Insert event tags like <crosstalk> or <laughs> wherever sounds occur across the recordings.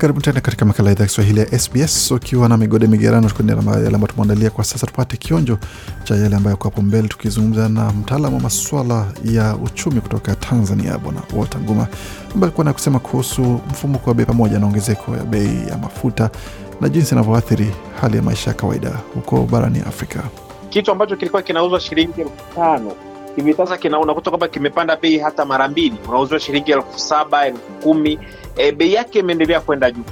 Karibu tena katika makala ya idhaa ya Kiswahili ya SBS ukiwa na migode migerano, tukuendelea na yale ambayo tumeandalia kwa sasa. Tupate kionjo cha yale ambayo yako hapo mbele, tukizungumza na mtaalamu wa maswala ya uchumi kutoka Tanzania, Bwana Walter Nguma, ambaye alikuwa na kusema kuhusu mfumuko wa bei pamoja na ongezeko ya bei ya mafuta na jinsi inavyoathiri hali ya maisha ya kawaida huko barani Afrika. Kitu ambacho kilikuwa kinauzwa shilingi elfu tano hivi sasa kina unakuta kwamba kimepanda bei hata mara mbili, unauziwa shilingi elfu saba elfu kumi e, bei yake imeendelea kwenda juu.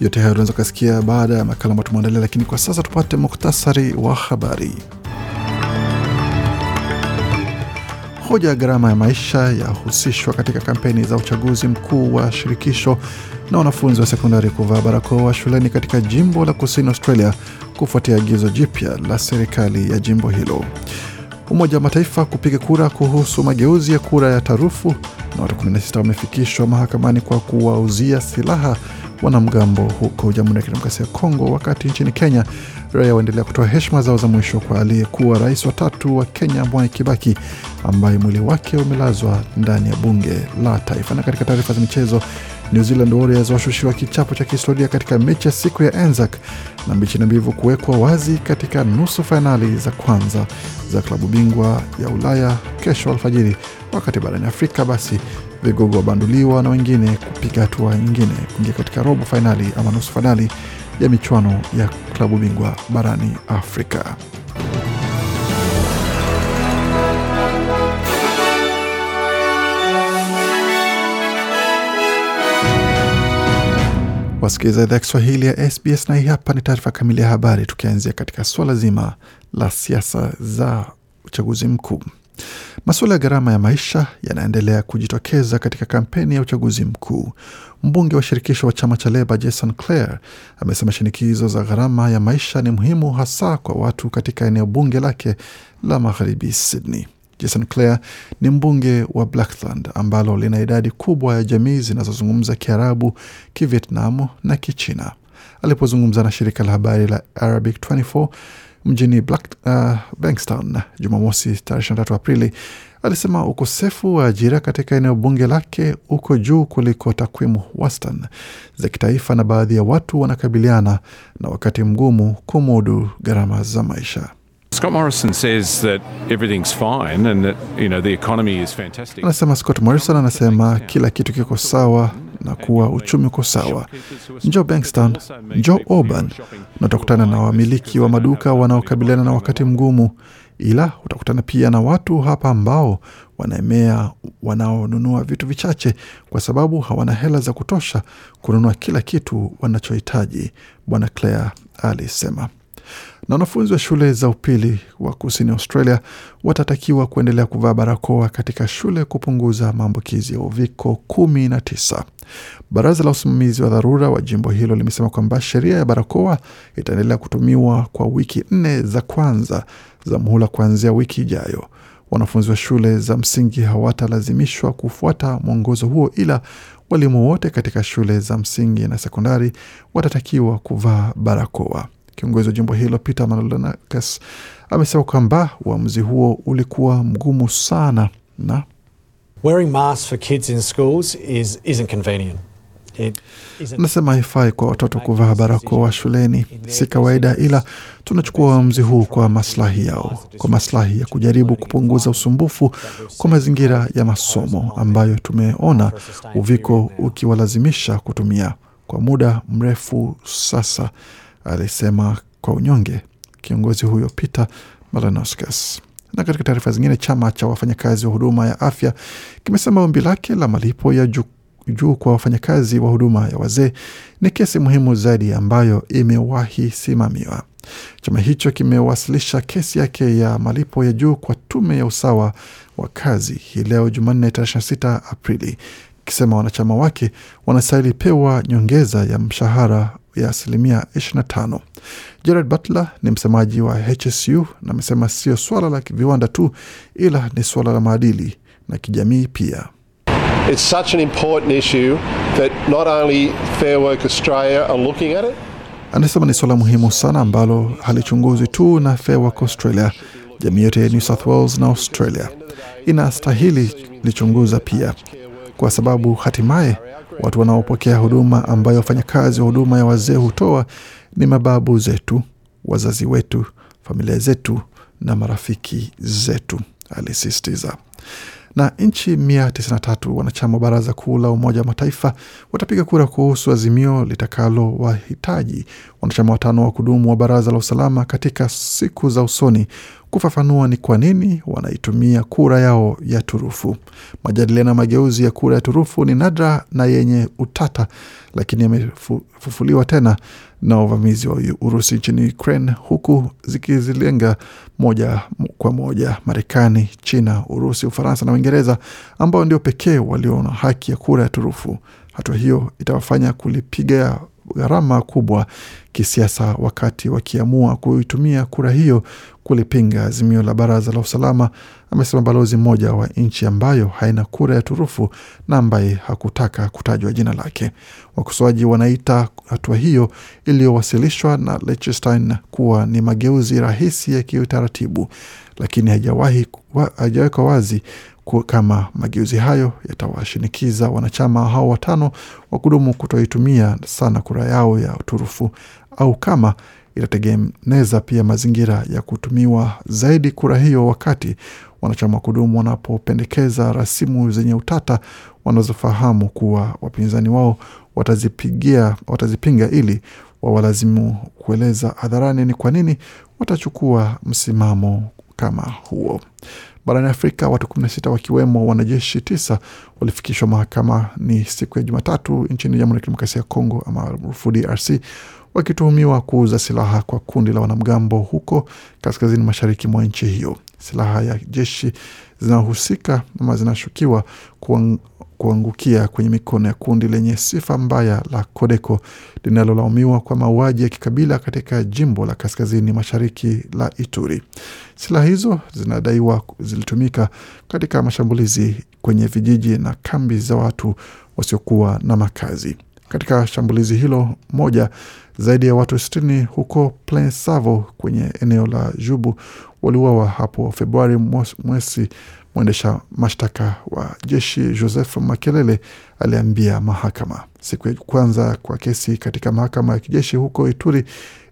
Yote hayo unaweza ukasikia baada ya makala ambayo tumeandalia, lakini kwa sasa tupate muktasari wa habari. Hoja ya gharama ya maisha yahusishwa katika kampeni za uchaguzi mkuu wa shirikisho na wanafunzi wa sekondari kuvaa barakoa shuleni katika jimbo la kusini Australia kufuatia agizo jipya la serikali ya jimbo hilo. Umoja wa Mataifa kupiga kura kuhusu mageuzi ya kura ya tarufu na watu 16 wamefikishwa mahakamani kwa kuwauzia silaha wanamgambo huko Jamhuri ya Kidemokrasia ya Kongo, wakati nchini Kenya raia waendelea kutoa heshima zao za mwisho kwa aliyekuwa rais wa tatu wa Kenya Mwai Kibaki ambaye mwili wake umelazwa ndani ya bunge la taifa. Na katika taarifa za michezo, New Zealand Warriors washushiwa kichapo cha kihistoria katika mechi ya siku ya Anzac na mbichi na mbivu kuwekwa wazi katika nusu fainali za kwanza za klabu bingwa ya Ulaya kesho alfajiri, wakati barani Afrika basi vigogo wabanduliwa na wengine kupiga hatua nyingine kuingia katika robo fainali ama nusu fainali ya michuano ya klabu bingwa barani Afrika. Wasikiliza idhaa ya Kiswahili ya SBS na hii hapa ni taarifa kamili ya habari, tukianzia katika suala zima la siasa za uchaguzi mkuu. Masuala ya gharama ya maisha yanaendelea kujitokeza katika kampeni ya uchaguzi mkuu. Mbunge wa shirikisho wa chama cha Leba Jason Clare amesema shinikizo za gharama ya maisha ni muhimu hasa kwa watu katika eneo bunge lake la magharibi Sydney. Jason Clare ni mbunge wa Blackland ambalo lina idadi kubwa ya jamii zinazozungumza Kiarabu, Kivietnamu na Kichina. Alipozungumza na shirika la habari la Arabic 24 mjini Black, uh, Bankstown Jumamosi tarehe 23 Aprili, alisema ukosefu wa ajira katika eneo bunge lake uko juu kuliko takwimu wastani za kitaifa na baadhi ya watu wanakabiliana na wakati mgumu kumudu gharama za maisha. Scott Morrison says that everything's fine and that you know the economy is fantastic. Anasema Scott Morrison anasema kila kitu kiko sawa na kuwa uchumi uko sawa. Njoo Bankstown, njoo Auburn na utakutana na wamiliki wa maduka wanaokabiliana na wakati mgumu, ila utakutana pia na watu hapa ambao wanaemea, wanaonunua vitu vichache kwa sababu hawana hela za kutosha kununua kila kitu wanachohitaji, Bwana Clare alisema na wanafunzi wa shule za upili wa kusini Australia watatakiwa kuendelea kuvaa barakoa katika shule kupunguza maambukizi ya uviko 19. Baraza la usimamizi wa dharura wa jimbo hilo limesema kwamba sheria ya barakoa itaendelea kutumiwa kwa wiki nne za kwanza za muhula kuanzia wiki ijayo. Wanafunzi wa shule za msingi hawatalazimishwa kufuata mwongozo huo, ila walimu wote katika shule za msingi na sekondari watatakiwa kuvaa barakoa. Kiongozi wa jimbo hilo Peter Malonakis amesema kwamba uamuzi huo ulikuwa mgumu sana na Wearing masks for kids in schools is, isn't convenient. It anasema haifai kwa watoto kuvaa barakoa shuleni, si kawaida, ila tunachukua uamuzi huu kwa maslahi yao, kwa maslahi ya kujaribu kupunguza usumbufu kwa mazingira ya masomo ambayo tumeona uviko ukiwalazimisha kutumia kwa muda mrefu sasa, alisema kwa unyonge kiongozi huyo Peter Malanauskas. Na katika taarifa zingine, chama cha wafanyakazi wa huduma ya afya kimesema ombi lake la malipo ya juu juu kwa wafanyakazi wa huduma ya wazee ni kesi muhimu zaidi ambayo imewahi simamiwa. Chama hicho kimewasilisha kesi yake ya malipo ya juu kwa tume ya usawa wa kazi hii leo Jumanne tarehe 26 Aprili ikisema wanachama wake wanastahili pewa nyongeza ya mshahara ya asilimia 25. Jared Butler ni msemaji wa HSU na amesema sio swala la viwanda tu, ila ni swala la maadili na kijamii pia. It's such an important issue that not only Fair Work Australia are looking at it, Anasema ni suala muhimu sana ambalo halichunguzwi tu na Fair Work Australia, jamii yote ya New South Wales na Australia inastahili lichunguza pia, kwa sababu hatimaye watu wanaopokea huduma ambayo wafanyakazi wa huduma ya wazee hutoa ni mababu zetu, wazazi wetu, familia zetu na marafiki zetu, alisisitiza. Na nchi 193 wanachama wa baraza kuu la Umoja wa Mataifa watapiga kura kuhusu azimio litakalo wahitaji wanachama watano wa kudumu wa baraza la usalama katika siku za usoni kufafanua ni kwa nini wanaitumia kura yao ya turufu. Majadiliano ya mageuzi ya kura ya turufu ni nadra na yenye utata, lakini yamefufuliwa tena na uvamizi wa Urusi nchini Ukraine, huku zikizilenga moja kwa moja Marekani, China, Urusi, Ufaransa na Uingereza ambao ndio pekee walio na haki ya kura ya turufu. Hatua hiyo itawafanya kulipiga gharama kubwa kisiasa wakati wakiamua kuitumia kura hiyo kulipinga azimio la baraza la usalama, amesema balozi mmoja wa nchi ambayo haina kura ya turufu na ambaye hakutaka kutajwa jina lake. Wakosoaji wanaita hatua hiyo iliyowasilishwa na Liechtenstein kuwa ni mageuzi rahisi ya kiutaratibu, lakini haijawahi haijawekwa wazi kama mageuzi hayo yatawashinikiza wanachama hao watano wa kudumu kutoitumia sana kura yao ya turufu au kama itategeneza pia mazingira ya kutumiwa zaidi kura hiyo wakati wanachama wa kudumu wanapopendekeza rasimu zenye utata wanazofahamu kuwa wapinzani wao watazipigia, watazipinga ili wawalazimu kueleza hadharani ni kwa nini watachukua msimamo kama huo. Barani Afrika, watu 16 wakiwemo wanajeshi tisa walifikishwa mahakamani siku ya Jumatatu nchini Jamhuri ya Kidemokrasia ya Kongo maarufu DRC wakituhumiwa kuuza silaha kwa kundi la wanamgambo huko kaskazini mashariki mwa nchi hiyo. Silaha ya jeshi zinahusika ama zinashukiwa kuang, kuangukia kwenye mikono ya kundi lenye sifa mbaya la Kodeko linalolaumiwa kwa mauaji ya kikabila katika jimbo la kaskazini mashariki la Ituri. Silaha hizo zinadaiwa zilitumika katika mashambulizi kwenye vijiji na kambi za watu wasiokuwa na makazi. Katika shambulizi hilo moja, zaidi ya watu sitini huko Plain Savo kwenye eneo la Jubu waliuawa hapo Februari mwesi. Mwendesha mashtaka wa jeshi Joseph Makelele aliambia mahakama siku ya kwanza kwa kesi katika mahakama ya kijeshi huko Ituri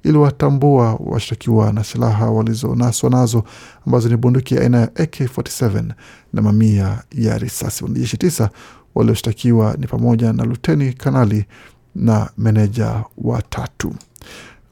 iliwatambua washtakiwa na silaha walizonaswa nazo ambazo ni bunduki aina ya AK47 na mamia ya risasi. Wanajeshi tisa walioshtakiwa ni pamoja na luteni kanali na meneja watatu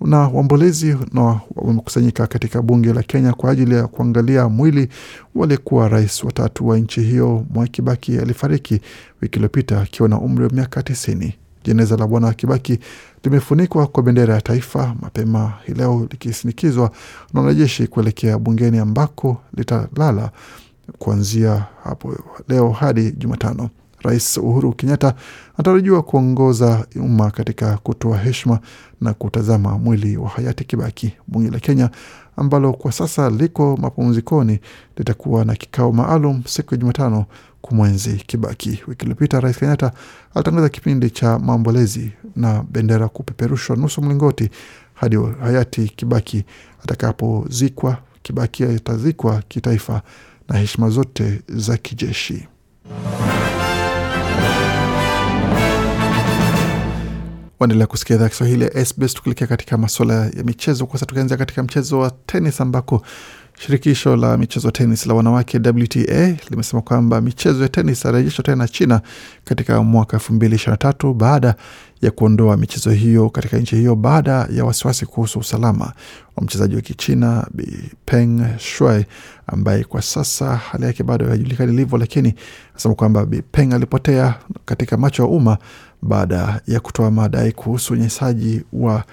na waombolezi na wamekusanyika katika bunge la Kenya kwa ajili ya kuangalia mwili waliyekuwa rais watatu wa nchi hiyo. Mwai Kibaki alifariki wiki iliyopita akiwa na umri wa miaka tisini. Jeneza la bwana Kibaki limefunikwa kwa bendera ya taifa mapema hii leo likisindikizwa na wanajeshi kuelekea bungeni ambako litalala kuanzia hapo leo hadi Jumatano. Rais Uhuru Kenyatta anatarajiwa kuongoza umma katika kutoa heshima na kutazama mwili wa hayati Kibaki. Bunge la Kenya ambalo kwa sasa liko mapumzikoni litakuwa na kikao maalum siku ya Jumatano kumwenzi Kibaki. Wiki iliyopita Rais Kenyatta alitangaza kipindi cha maombolezi na bendera kupeperushwa nusu mlingoti hadi hayati Kibaki atakapozikwa. Kibaki atazikwa kitaifa na heshima zote za kijeshi. Waendelea kusikia idhaa Kiswahili ya SBS tukielekea katika masuala ya michezo. Kwanza tukianzia katika mchezo wa tenis ambako shirikisho la michezo tenis la wanawake WTA limesema kwamba michezo ya tenis arejeshwa tena China katika mwaka elfu mbili ishirini na tatu baada ya kuondoa michezo hiyo katika nchi hiyo baada ya wasiwasi kuhusu usalama wa mchezaji wa Kichina Bi Peng Shuai ambaye kwa sasa hali yake bado haijulikani ilivyo, lakini anasema kwamba Bi Peng alipotea katika macho ya umma baada ya kutoa madai kuhusu unyanyasaji wa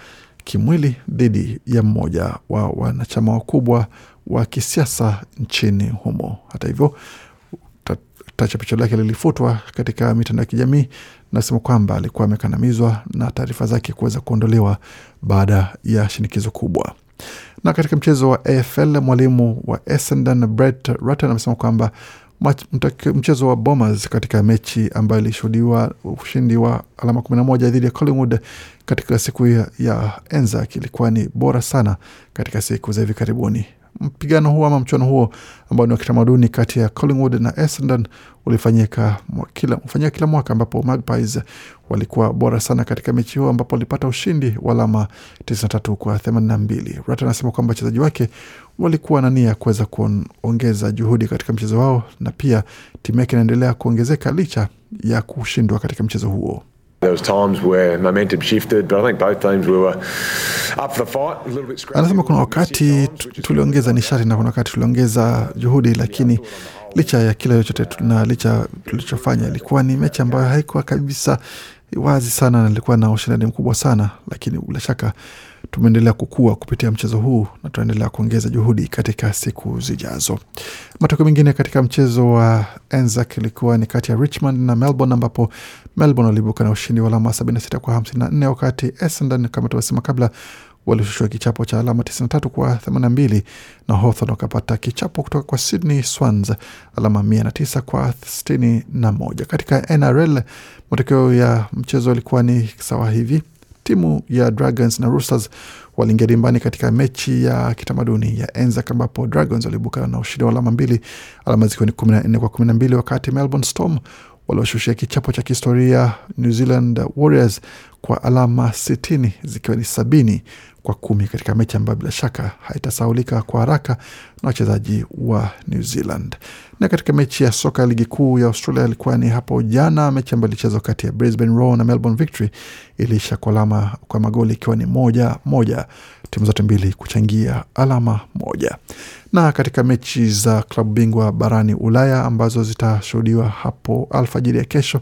kimwili dhidi ya mmoja wa wanachama wakubwa wa kisiasa nchini humo. Hata hivyo, chapisho lake lilifutwa katika mitandao ya kijamii, nasema kwamba alikuwa amekandamizwa na taarifa zake kuweza kuondolewa baada ya shinikizo kubwa. Na katika mchezo wa AFL mwalimu wa Essendon Brett Ratten amesema kwamba mchezo wa Bombers katika mechi ambayo ilishuhudiwa ushindi wa alama 11 dhidi ya Collingwood katika siku ya, ya Anzac ilikuwa ni bora sana katika siku za hivi karibuni. Mpigano huo ama mchuano huo ambao ni wa kitamaduni kati ya Collingwood na Essendon ulifanyika kila, ufanyika kila mwaka ambapo Magpies walikuwa bora sana katika mechi huo ambapo walipata ushindi wa alama 93 kwa 82. Rat anasema kwamba wachezaji wake walikuwa na nia kuweza kuongeza juhudi katika mchezo wao na pia timu yake inaendelea kuongezeka licha ya kushindwa katika mchezo huo. Anasema kuna wakati tuliongeza nishati na kuna wakati tuliongeza juhudi, lakini licha ya kile chochote na licha tulichofanya, ilikuwa ni mechi ambayo haikuwa kabisa wazi sana na ilikuwa na ushindani mkubwa sana, lakini bila shaka tumeendelea kukua kupitia mchezo huu na tunaendelea kuongeza juhudi katika siku zijazo. Matokeo mengine katika mchezo wa Anzac ilikuwa ni kati ya Richmond na Melbourne, ambapo Melbourne waliibuka na ushindi wa alama 76 kwa 54, wakati Essendon kama tulivyosema kabla walishushwa kichapo cha alama 93 kwa 82 na Hawthorn wakapata kichapo kutoka kwa Sydney Swans alama 109 kwa 61. Katika NRL matokeo ya mchezo yalikuwa ni sawa hivi. Timu ya Dragons na Roosters waliingia dimbani katika mechi ya kitamaduni ya Anzac ambapo Dragons waliibuka na ushindi wa alama mbili, alama zikiwa ni 14 kwa 12, wakati Melbourne Storm walioshushia kichapo cha kihistoria New Zealand Warriors kwa alama 60 zikiwa ni sabini kwa kumi katika mechi ambayo bila shaka haitasaulika kwa haraka na wachezaji wa New Zealand. Na katika mechi ya soka ya ligi kuu ya Australia ilikuwa ni hapo jana, mechi ambayo ilichezwa kati ya Brisbane Roar na Melbourne Victory iliisha kwa alama kwa magoli ikiwa ni moja moja, timu zote mbili kuchangia alama moja. Na katika mechi za klabu bingwa barani Ulaya ambazo zitashuhudiwa hapo alfajiri ya kesho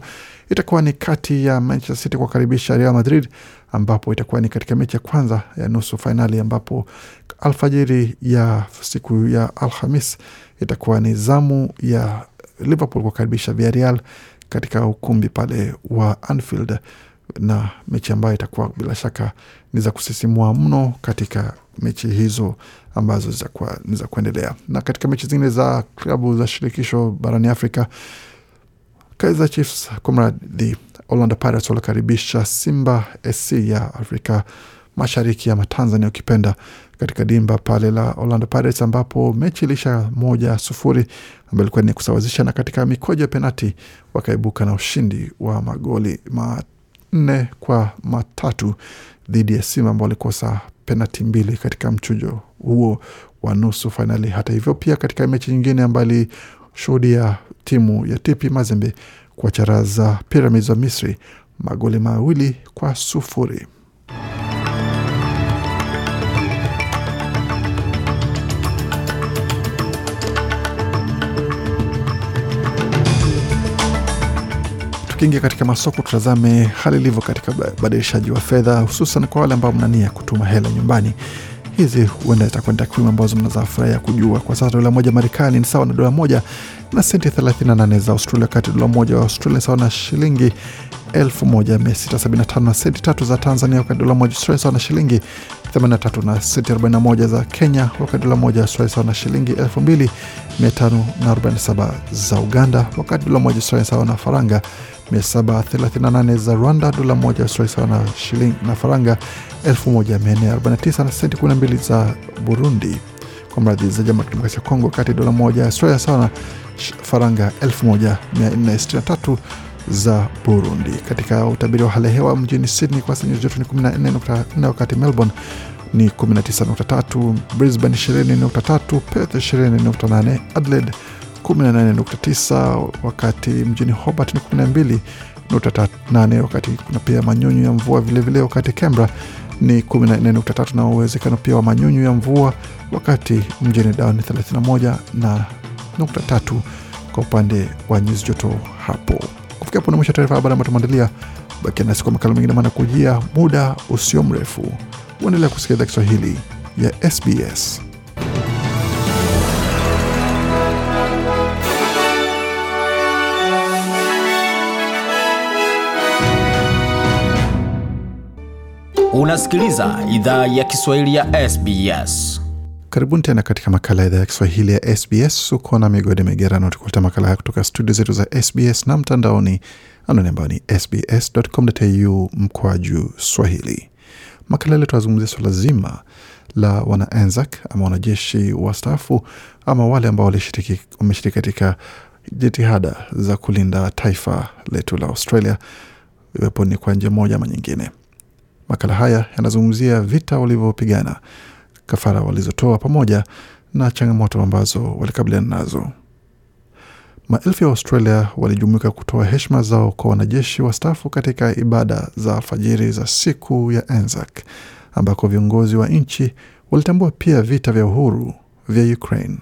itakuwa ni kati ya Manchester City kuwakaribisha Real Madrid ambapo itakuwa ni katika mechi ya kwanza ya nusu fainali ambapo alfajiri ya siku ya Alhamis itakuwa ni zamu ya Liverpool kukaribisha Villarreal katika ukumbi pale wa Anfield, na mechi ambayo itakuwa bila shaka ni za kusisimua mno katika mechi hizo ambazo ni za kuendelea. Na katika mechi zingine za klabu za shirikisho barani Afrika, Kaizer Chiefs kumradhi, Orlando Pirates walikaribisha Simba SC ya Afrika Mashariki ama Tanzania ukipenda katika dimba pale la Orlando Pirates ambapo mechi ilisha moja sufuri ambayo ilikuwa ni kusawazisha, na katika mikoja ya penati wakaibuka na ushindi wa magoli manne kwa matatu dhidi ya Simba ambao walikosa penati mbili katika mchujo huo wa nusu fainali. Hata hivyo, pia katika mechi nyingine ambayo ilishuhudia timu ya TP Mazembe kuwacharaza Pyramids wa Misri magoli mawili kwa sufuri. Tukiingia katika masoko, tutazame hali ilivyo katika ubadilishaji wa fedha, hususan kwa wale ambao mnania kutuma hela nyumbani. Hizi huenda zitakuwa ni takwimu ambazo mnazafurahia kujua. Kwa sasa dola moja Marekani ni sawa na dola moja na senti 38 za Australia, wakati dola moja wa Australia sawa na shilingi 1675 na senti tatu za Tanzania, wakati dola moja Australia sawa na shilingi 83 na senti 41 za Kenya, wakati dola moja Australia sawa na shilingi 2547 za Uganda, wakati dola moja Australia sawa na faranga 738 za Rwanda, dola moja Australia sawa na shilingi na faranga 1449 na senti 12 za Burundi, kwa mradhi za Jamhuri ya Kidemokrasia ya Kongo, kati dola moja Australia sawa na faranga 1463 za Burundi. Katika utabiri wa hali ya hewa mjini Sydney kwa sasa nyuzi joto ni 14.4, wakati Melbourne ni 19.3, Brisbane 20.3, Perth 20.8, Adelaide 18.9, wakati mjini Hobart ni 12.8, wakati kuna pia manyunyu ya mvua vilevile vile, wakati Canberra ni 14.3 na uwezekano pia wa manyunyu ya mvua, wakati mjini Darwin ni 31 na nukta kwa upande wa nyuzi joto hapo. Kufikia hapo ni mwisho taarifa habari ambayo tumeandalia. Bakia nasi kwa makala mengine maana kujia muda usio mrefu. Uendelea kusikiliza Kiswahili ya SBS. Unasikiliza idhaa ya Kiswahili ya SBS. Karibuni tena katika makala ya idhaa ya Kiswahili ya SBS. Uko na migode migerano, tukuleta makala haya kutoka studio zetu za SBS na mtandaoni, anwani ambayo ni sbs.com.au mkwaju swahili. Makala leo tunazungumzia swala zima la wana Anzac ama wanajeshi wastaafu ama wale ambao wameshiriki katika jitihada za kulinda taifa letu la Australia, iwepo ni kwa njia moja ama nyingine. Makala haya yanazungumzia vita walivyopigana, kafara walizotoa, pamoja na changamoto ambazo walikabiliana nazo. Maelfu ya Australia walijumuika kutoa heshima zao kwa wanajeshi wastaafu katika ibada za alfajiri za siku ya Anzac, ambako viongozi wa nchi walitambua pia vita vya uhuru vya Ukraine.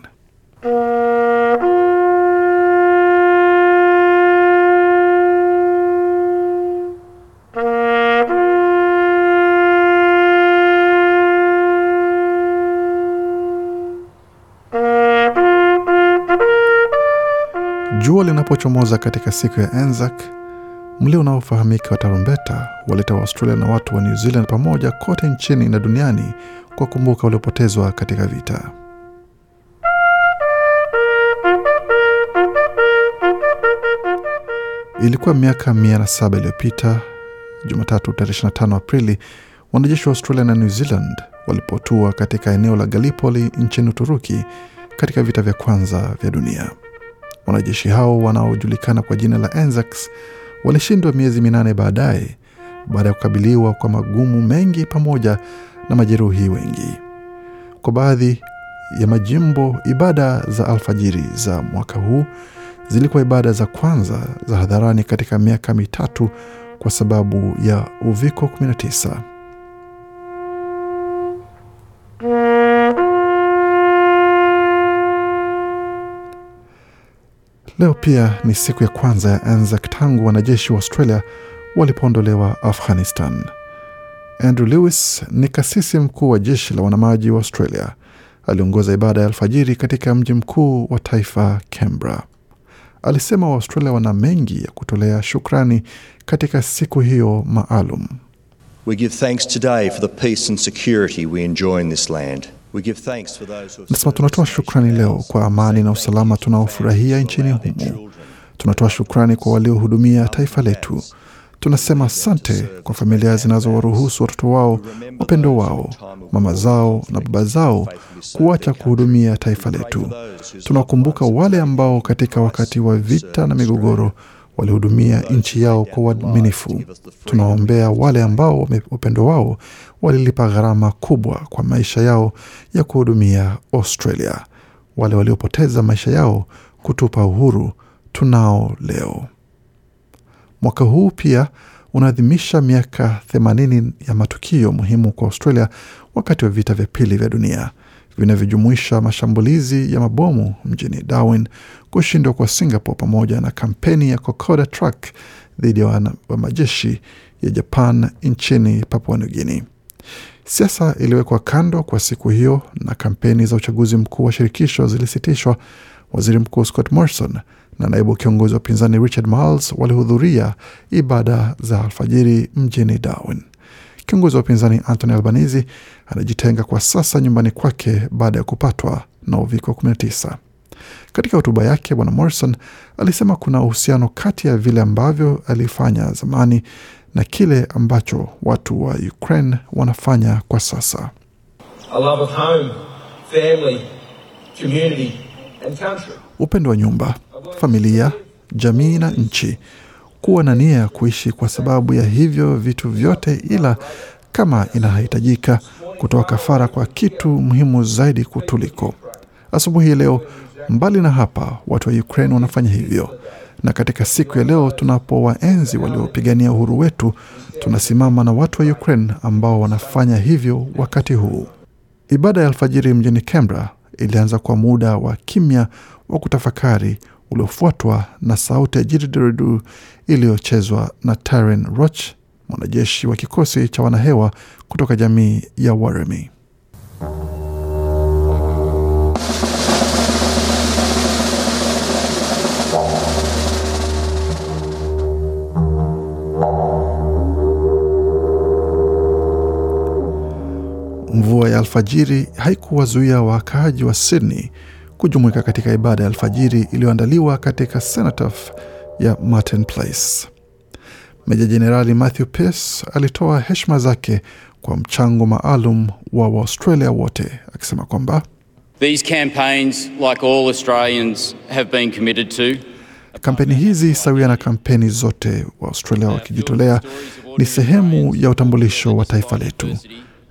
Jua linapochomoza katika siku ya Anzac, mlio unaofahamika wa tarumbeta waleta Waaustralia na watu wa New Zealand pamoja kote nchini na duniani kwa kumbuka waliopotezwa katika vita. Ilikuwa miaka mia na saba iliyopita, Jumatatu tarehe 25 Aprili, wanajeshi wa Australia na New Zealand walipotua katika eneo la Gallipoli nchini Uturuki katika vita vya kwanza vya dunia. Wanajeshi hao wanaojulikana kwa jina la Anzacs walishindwa miezi minane baadaye baada ya kukabiliwa kwa magumu mengi pamoja na majeruhi wengi. Kwa baadhi ya majimbo, ibada za alfajiri za mwaka huu zilikuwa ibada za kwanza za hadharani katika miaka mitatu kwa sababu ya uviko 19. Leo pia ni siku ya kwanza ya Anzac tangu wanajeshi wa Australia walipoondolewa Afghanistan. Andrew Lewis ni kasisi mkuu wa jeshi la wanamaji wa Australia. Aliongoza ibada ya alfajiri katika mji mkuu wa taifa Canberra. Alisema Waaustralia wana mengi ya kutolea shukrani katika siku hiyo maalum. We give thanks today for the peace and security we enjoy in this land. We give thanks for those who have Nasema tunatoa shukrani leo kwa amani na usalama tunaofurahia nchini humo. Tunatoa shukrani kwa waliohudumia taifa letu. Tunasema asante kwa familia zinazowaruhusu watoto wao, wapendo wao, mama zao na baba zao kuacha kuhudumia taifa letu. Tunakumbuka wale ambao katika wakati wa vita na migogoro walihudumia nchi yao kwa uaminifu. Tunaombea wale ambao wapendo upendo wao walilipa gharama kubwa kwa maisha yao ya kuhudumia Australia, wale waliopoteza maisha yao kutupa uhuru tunao leo. Mwaka huu pia unaadhimisha miaka 80 ya matukio muhimu kwa Australia wakati wa vita vya pili vya dunia vinavyojumuisha mashambulizi ya mabomu mjini Darwin, kushindwa kwa Singapore pamoja na kampeni ya Kokoda Truck dhidi ya wa majeshi ya Japan nchini Papua New Guinea. Siasa iliwekwa kando kwa siku hiyo na kampeni za uchaguzi mkuu wa shirikisho zilisitishwa. Waziri Mkuu Scott Morrison na naibu kiongozi wa upinzani Richard Marles walihudhuria ibada za alfajiri mjini Darwin. Kiongozi wa upinzani Anthony Albanese anajitenga kwa sasa nyumbani kwake baada ya kupatwa na uviko 19. Katika hotuba yake, Bwana Morrison alisema kuna uhusiano kati ya vile ambavyo alifanya zamani na kile ambacho watu wa Ukraine wanafanya kwa sasa. home, family, upendo wa nyumba, familia, jamii na nchi, kuwa na nia ya kuishi kwa sababu ya hivyo vitu vyote, ila kama inahitajika kutoa kafara kwa kitu muhimu zaidi kutuliko. Asubuhi leo, mbali na hapa, watu wa Ukraine wanafanya hivyo, na katika siku ya leo tunapowaenzi waliopigania uhuru wetu, tunasimama na watu wa Ukraine ambao wanafanya hivyo wakati huu. Ibada ya alfajiri mjini Canberra ilianza kwa muda wa kimya wa kutafakari uliofuatwa na sauti ya jididiridu iliyochezwa na Taryn Roch, mwanajeshi wa kikosi cha wanahewa kutoka jamii ya Waremi. Mvua ya alfajiri haikuwazuia wakaaji wa Sydney kujumuika katika ibada ya alfajiri iliyoandaliwa katika Cenotaph ya Martin Place. Meja Jenerali Matthew Pearce alitoa heshima zake kwa mchango maalum wa Waaustralia wote akisema kwamba These campaigns, like all Australians, have been committed to. kampeni hizi sawia na kampeni zote wa Australia wakijitolea ni sehemu ya utambulisho wa taifa letu.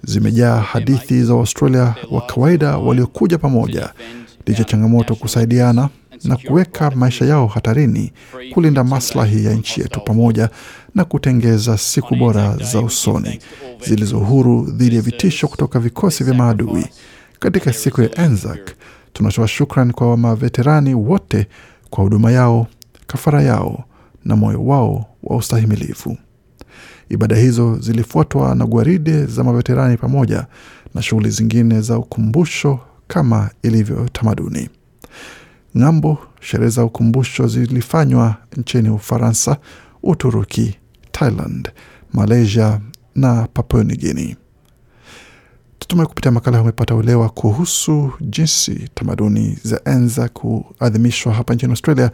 Zimejaa hadithi za Waustralia wa kawaida waliokuja pamoja licha changamoto kusaidiana na kuweka maisha yao hatarini kulinda maslahi ya nchi yetu pamoja na kutengeza siku bora za usoni zilizo huru dhidi ya vitisho kutoka vikosi vya maadui. Katika siku ya Anzac tunatoa shukran kwa maveterani wote kwa huduma yao, kafara yao na moyo wao wa ustahimilivu. Ibada hizo zilifuatwa na gwaride za maveterani pamoja na shughuli zingine za ukumbusho kama ilivyo tamaduni. Ng'ambo, sherehe za ukumbusho zilifanywa nchini Ufaransa, Uturuki, Thailand, Malaysia na Papua New Guinea. Tutumai kupitia makala umepata uelewa kuhusu jinsi tamaduni za enza kuadhimishwa hapa nchini Australia,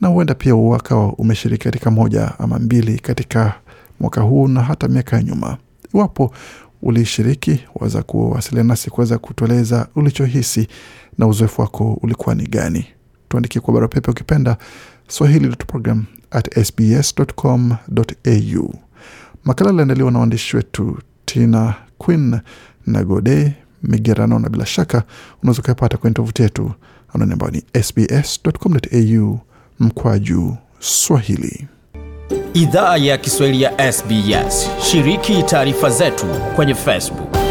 na huenda pia uwakawa umeshiriki katika moja ama mbili katika mwaka huu na hata miaka ya nyuma. Iwapo ulishiriki, waweza kuwasiliana nasi kuweza kutueleza ulichohisi na uzoefu wako ulikuwa ni gani. Tuandikie kwa barua pepe ukipenda swahili.program@sbs.com.au. Makala aliandaliwa na waandishi wetu Tina Quinn na Gode Migerano, na bila shaka unaweza ukayapata kwenye tovuti yetu anwani ambayo ni sbs.com.au mkwaju Swahili. Idhaa ya Kiswahili ya SBS. Shiriki taarifa zetu kwenye Facebook.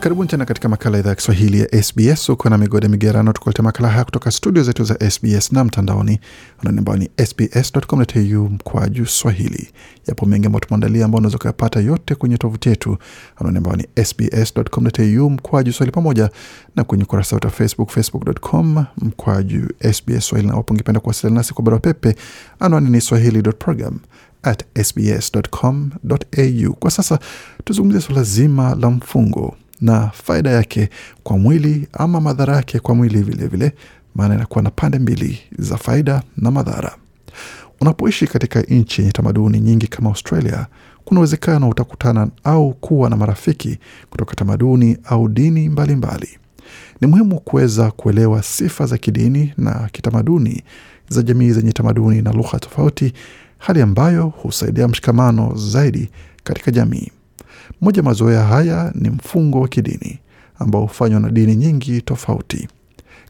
Karibuni tena katika makala idhaa ya Kiswahili ya SBS. Uko na migode migerano, tukuletea makala haya kutoka studio zetu za SBS na mtandaoni ambao ni sbs.com.au mkwaju swahili. Yapo mengi ambayo tumeandalia, ambao unaweza kuyapata yote kwenye tovuti yetu ambao ni sbs.com.au mkwaju swahili, pamoja na kwenye ukurasa wetu wa Facebook, facebook.com mkwaju SBS swahili. Na wapo ungependa kuwasiliana nasi kwa barua pepe, anwani ni swahili.program at sbs.com.au. Kwa sasa tuzungumzie suala zima la mfungo na faida yake kwa mwili ama madhara yake kwa mwili vilevile, maana inakuwa na pande mbili za faida na madhara. Unapoishi katika nchi yenye tamaduni nyingi kama Australia, kuna uwezekano utakutana au kuwa na marafiki kutoka tamaduni au dini mbalimbali mbali. Ni muhimu kuweza kuelewa sifa za kidini na kitamaduni za jamii zenye tamaduni na lugha tofauti, hali ambayo husaidia mshikamano zaidi katika jamii. Moja mazoea haya ni mfungo wa kidini ambao hufanywa na dini nyingi tofauti.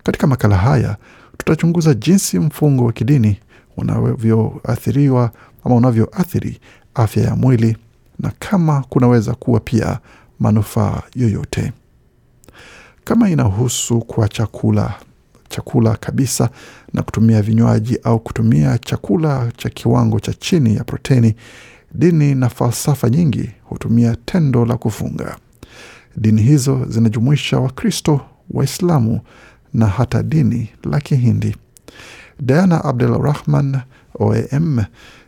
Katika makala haya tutachunguza jinsi mfungo wa kidini unavyoathiriwa ama unavyoathiri afya ya mwili na kama kunaweza kuwa pia manufaa yoyote. Kama inahusu kwa chakula chakula kabisa na kutumia vinywaji au kutumia chakula cha kiwango cha chini ya proteni, dini na falsafa nyingi hutumia tendo la kufunga. Dini hizo zinajumuisha Wakristo, Waislamu na hata dini la Kihindi. Diana Abdul Rahman OAM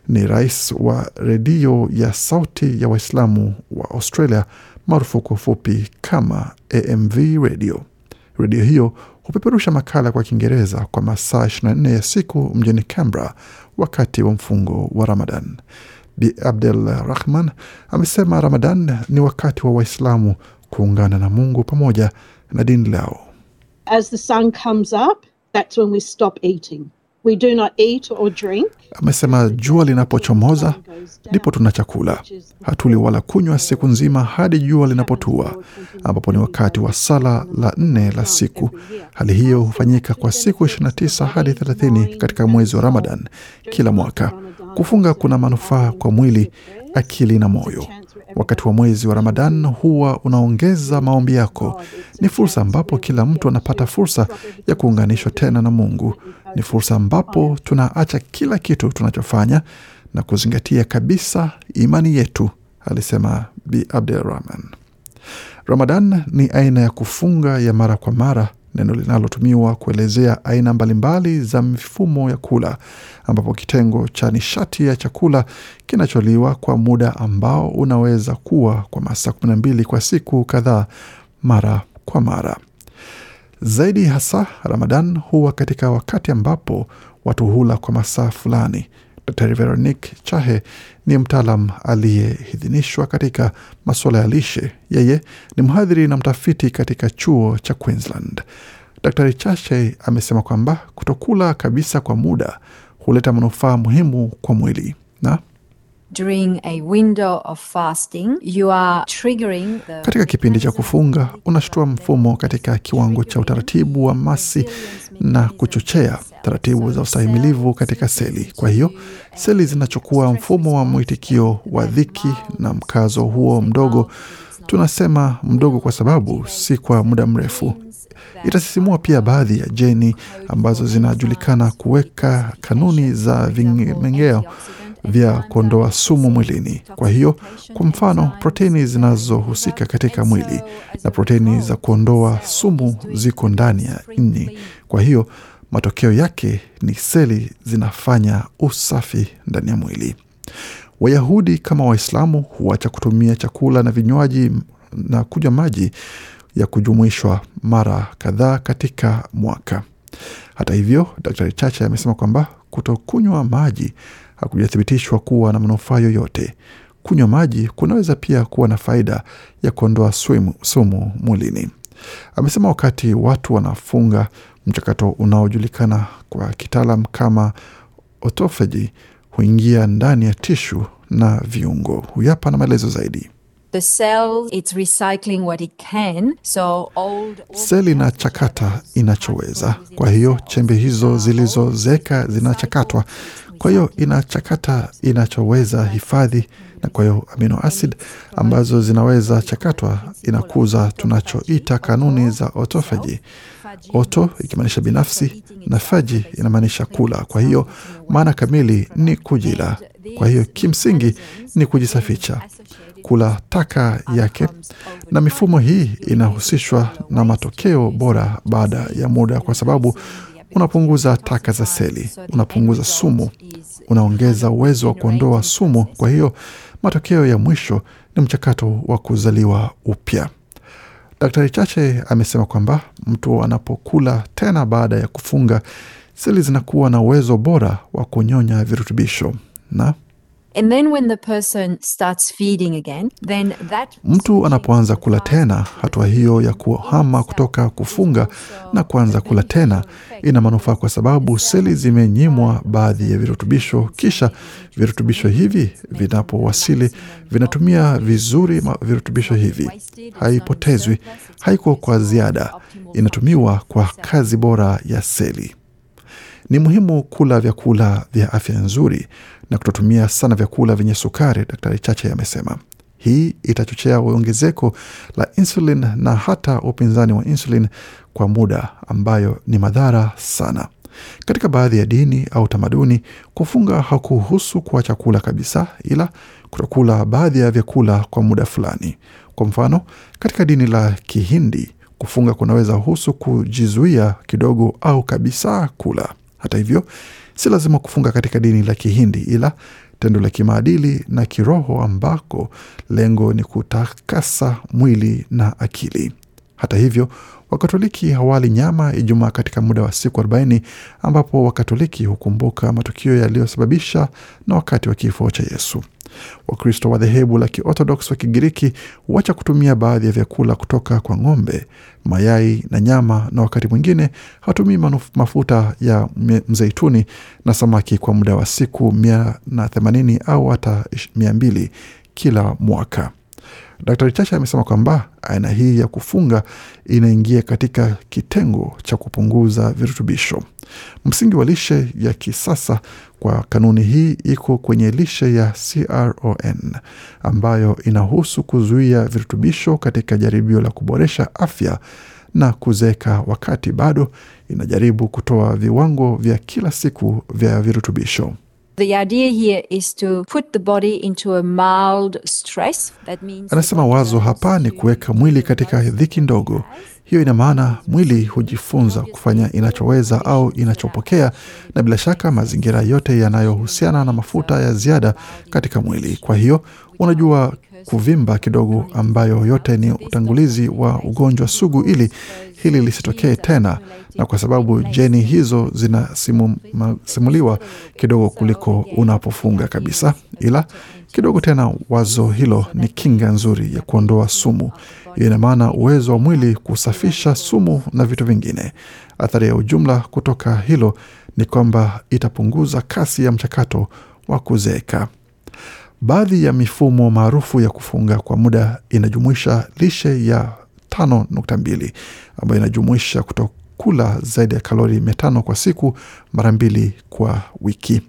ni rais wa redio ya Sauti ya Waislamu wa Australia maarufu kwa ufupi kama AMV Radio. Redio hiyo hupeperusha makala kwa Kiingereza kwa masaa 24 ya siku mjini Canberra wakati wa mfungo wa Ramadan. Bi Abdel Rahman amesema Ramadan ni wakati wa Waislamu kuungana na Mungu pamoja na dini lao. As the sun comes up, that's when we stop eating. We do not eat or drink. Amesema jua linapochomoza ndipo tuna chakula, hatuli wala kunywa siku nzima hadi jua linapotua, ambapo ni wakati wa sala la nne la siku. Hali hiyo hufanyika kwa siku 29 hadi 30 katika mwezi wa Ramadan kila mwaka. Kufunga kuna manufaa kwa mwili, akili na moyo. Wakati wa mwezi wa Ramadan huwa unaongeza maombi yako. Ni fursa ambapo kila mtu anapata fursa ya kuunganishwa tena na Mungu. Ni fursa ambapo tunaacha kila kitu tunachofanya na kuzingatia kabisa imani yetu, alisema Bi Abdelrahman. Ramadan ni aina ya kufunga ya mara kwa mara neno linalotumiwa kuelezea aina mbalimbali za mifumo ya kula, ambapo kitengo cha nishati ya chakula kinacholiwa kwa muda ambao unaweza kuwa kwa masaa 12 kwa siku kadhaa mara kwa mara. Zaidi hasa Ramadan huwa katika wakati ambapo watu hula kwa masaa fulani. Dr Veronique Chahe ni mtaalam aliyeidhinishwa katika masuala ya lishe. Yeye ni mhadhiri na mtafiti katika chuo cha Queensland. Dr Chahe amesema kwamba kutokula kabisa kwa muda huleta manufaa muhimu kwa mwili na During a window of fasting, you are triggering the katika kipindi cha kufunga unashtua mfumo katika kiwango cha utaratibu wa masi na kuchochea taratibu za ustahimilivu katika seli. Kwa hiyo seli zinachukua mfumo wa mwitikio wa dhiki na mkazo huo mdogo. Tunasema mdogo kwa sababu si kwa muda mrefu. Itasisimua pia baadhi ya jeni ambazo zinajulikana kuweka kanuni za vimengeo vya kuondoa sumu mwilini. Kwa hiyo, kwa mfano, proteini zinazohusika katika mwili na proteini za kuondoa sumu ziko ndani ya ini. Kwa hiyo, matokeo yake ni seli zinafanya usafi ndani ya mwili. Wayahudi kama Waislamu huacha kutumia chakula na vinywaji na kunywa maji ya kujumuishwa mara kadhaa katika mwaka. Hata hivyo, Daktari Chacha amesema kwamba kutokunywa maji hakujathibitishwa kuwa na manufaa yoyote. Kunywa maji kunaweza pia kuwa na faida ya kuondoa sumu, mwilini. Amesema wakati watu wanafunga, mchakato unaojulikana kwa kitaalam kama autophagy huingia ndani ya tishu na viungo. Huyu hapa na maelezo zaidi. the cell it's recycling what it can so old Seli inachakata inachoweza. Kwa hiyo chembe hizo zilizozeka zinachakatwa, kwa hiyo inachakata inachoweza hifadhi, na kwa hiyo amino acid ambazo zinaweza chakatwa inakuza tunachoita kanuni za otofaji oto ikimaanisha binafsi na faji inamaanisha kula. Kwa hiyo maana kamili ni kujila. Kwa hiyo kimsingi ni kujisafisha kula taka yake, na mifumo hii inahusishwa na matokeo bora baada ya muda, kwa sababu unapunguza taka za seli, unapunguza sumu, unaongeza uwezo wa kuondoa sumu. Kwa hiyo matokeo ya mwisho ni mchakato wa kuzaliwa upya. Daktari Chache amesema kwamba mtu anapokula tena baada ya kufunga, seli zinakuwa na uwezo bora wa kunyonya virutubisho na and then when the person starts feeding again then that Mtu anapoanza kula tena, hatua hiyo ya kuhama kutoka kufunga na kuanza kula tena ina manufaa kwa sababu seli zimenyimwa baadhi ya virutubisho, kisha virutubisho hivi vinapowasili vinatumia vizuri virutubisho hivi, haipotezwi, haiko kwa ziada, inatumiwa kwa kazi bora ya seli. Ni muhimu kula vyakula vya afya nzuri na kutotumia sana vyakula vyenye sukari, Daktari Chache amesema. Hii itachochea ongezeko la insulin na hata upinzani wa insulin kwa muda, ambayo ni madhara sana. Katika baadhi ya dini au tamaduni, kufunga hakuhusu kuacha kula kabisa, ila kutokula baadhi ya vyakula kwa muda fulani. Kwa mfano, katika dini la Kihindi, kufunga kunaweza husu kujizuia kidogo au kabisa kula. Hata hivyo, si lazima kufunga katika dini la Kihindi, ila tendo la kimaadili na kiroho ambako lengo ni kutakasa mwili na akili. Hata hivyo, Wakatoliki hawali nyama Ijumaa katika muda wa siku 40 ambapo Wakatoliki hukumbuka matukio yaliyosababisha na wakati wa kifo cha Yesu. Wakristo wa dhehebu la Kiorthodox wa Kigiriki huacha kutumia baadhi ya vyakula kutoka kwa ng'ombe, mayai na nyama, na wakati mwingine hawatumii mafuta ya mzeituni na samaki kwa muda wa siku mia na themanini au hata mia mbili kila mwaka. Daktari Chacha amesema kwamba aina hii ya kufunga inaingia katika kitengo cha kupunguza virutubisho. Msingi wa lishe ya kisasa kwa kanuni hii iko kwenye lishe ya CRON ambayo inahusu kuzuia virutubisho katika jaribio la kuboresha afya na kuzeeka, wakati bado inajaribu kutoa viwango vya kila siku vya virutubisho. The idea here is to put the body into a mild stress. That means Anasema wazo hapa ni kuweka mwili katika dhiki ndogo. Hiyo ina maana mwili hujifunza kufanya inachoweza au inachopokea, na bila shaka mazingira yote yanayohusiana na mafuta ya ziada katika mwili. Kwa hiyo unajua kuvimba kidogo, ambayo yote ni utangulizi wa ugonjwa sugu, ili hili lisitokee tena, na kwa sababu jeni hizo zinasimuliwa kidogo kuliko unapofunga kabisa, ila kidogo tena, wazo hilo ni kinga nzuri ya kuondoa sumu. Ina maana uwezo wa mwili kusafisha sumu na vitu vingine. Athari ya ujumla kutoka hilo ni kwamba itapunguza kasi ya mchakato wa kuzeeka. Baadhi ya mifumo maarufu ya kufunga kwa muda inajumuisha lishe ya 5.2 ambayo inajumuisha kutokula zaidi ya kalori mia tano kwa siku mara mbili kwa wiki.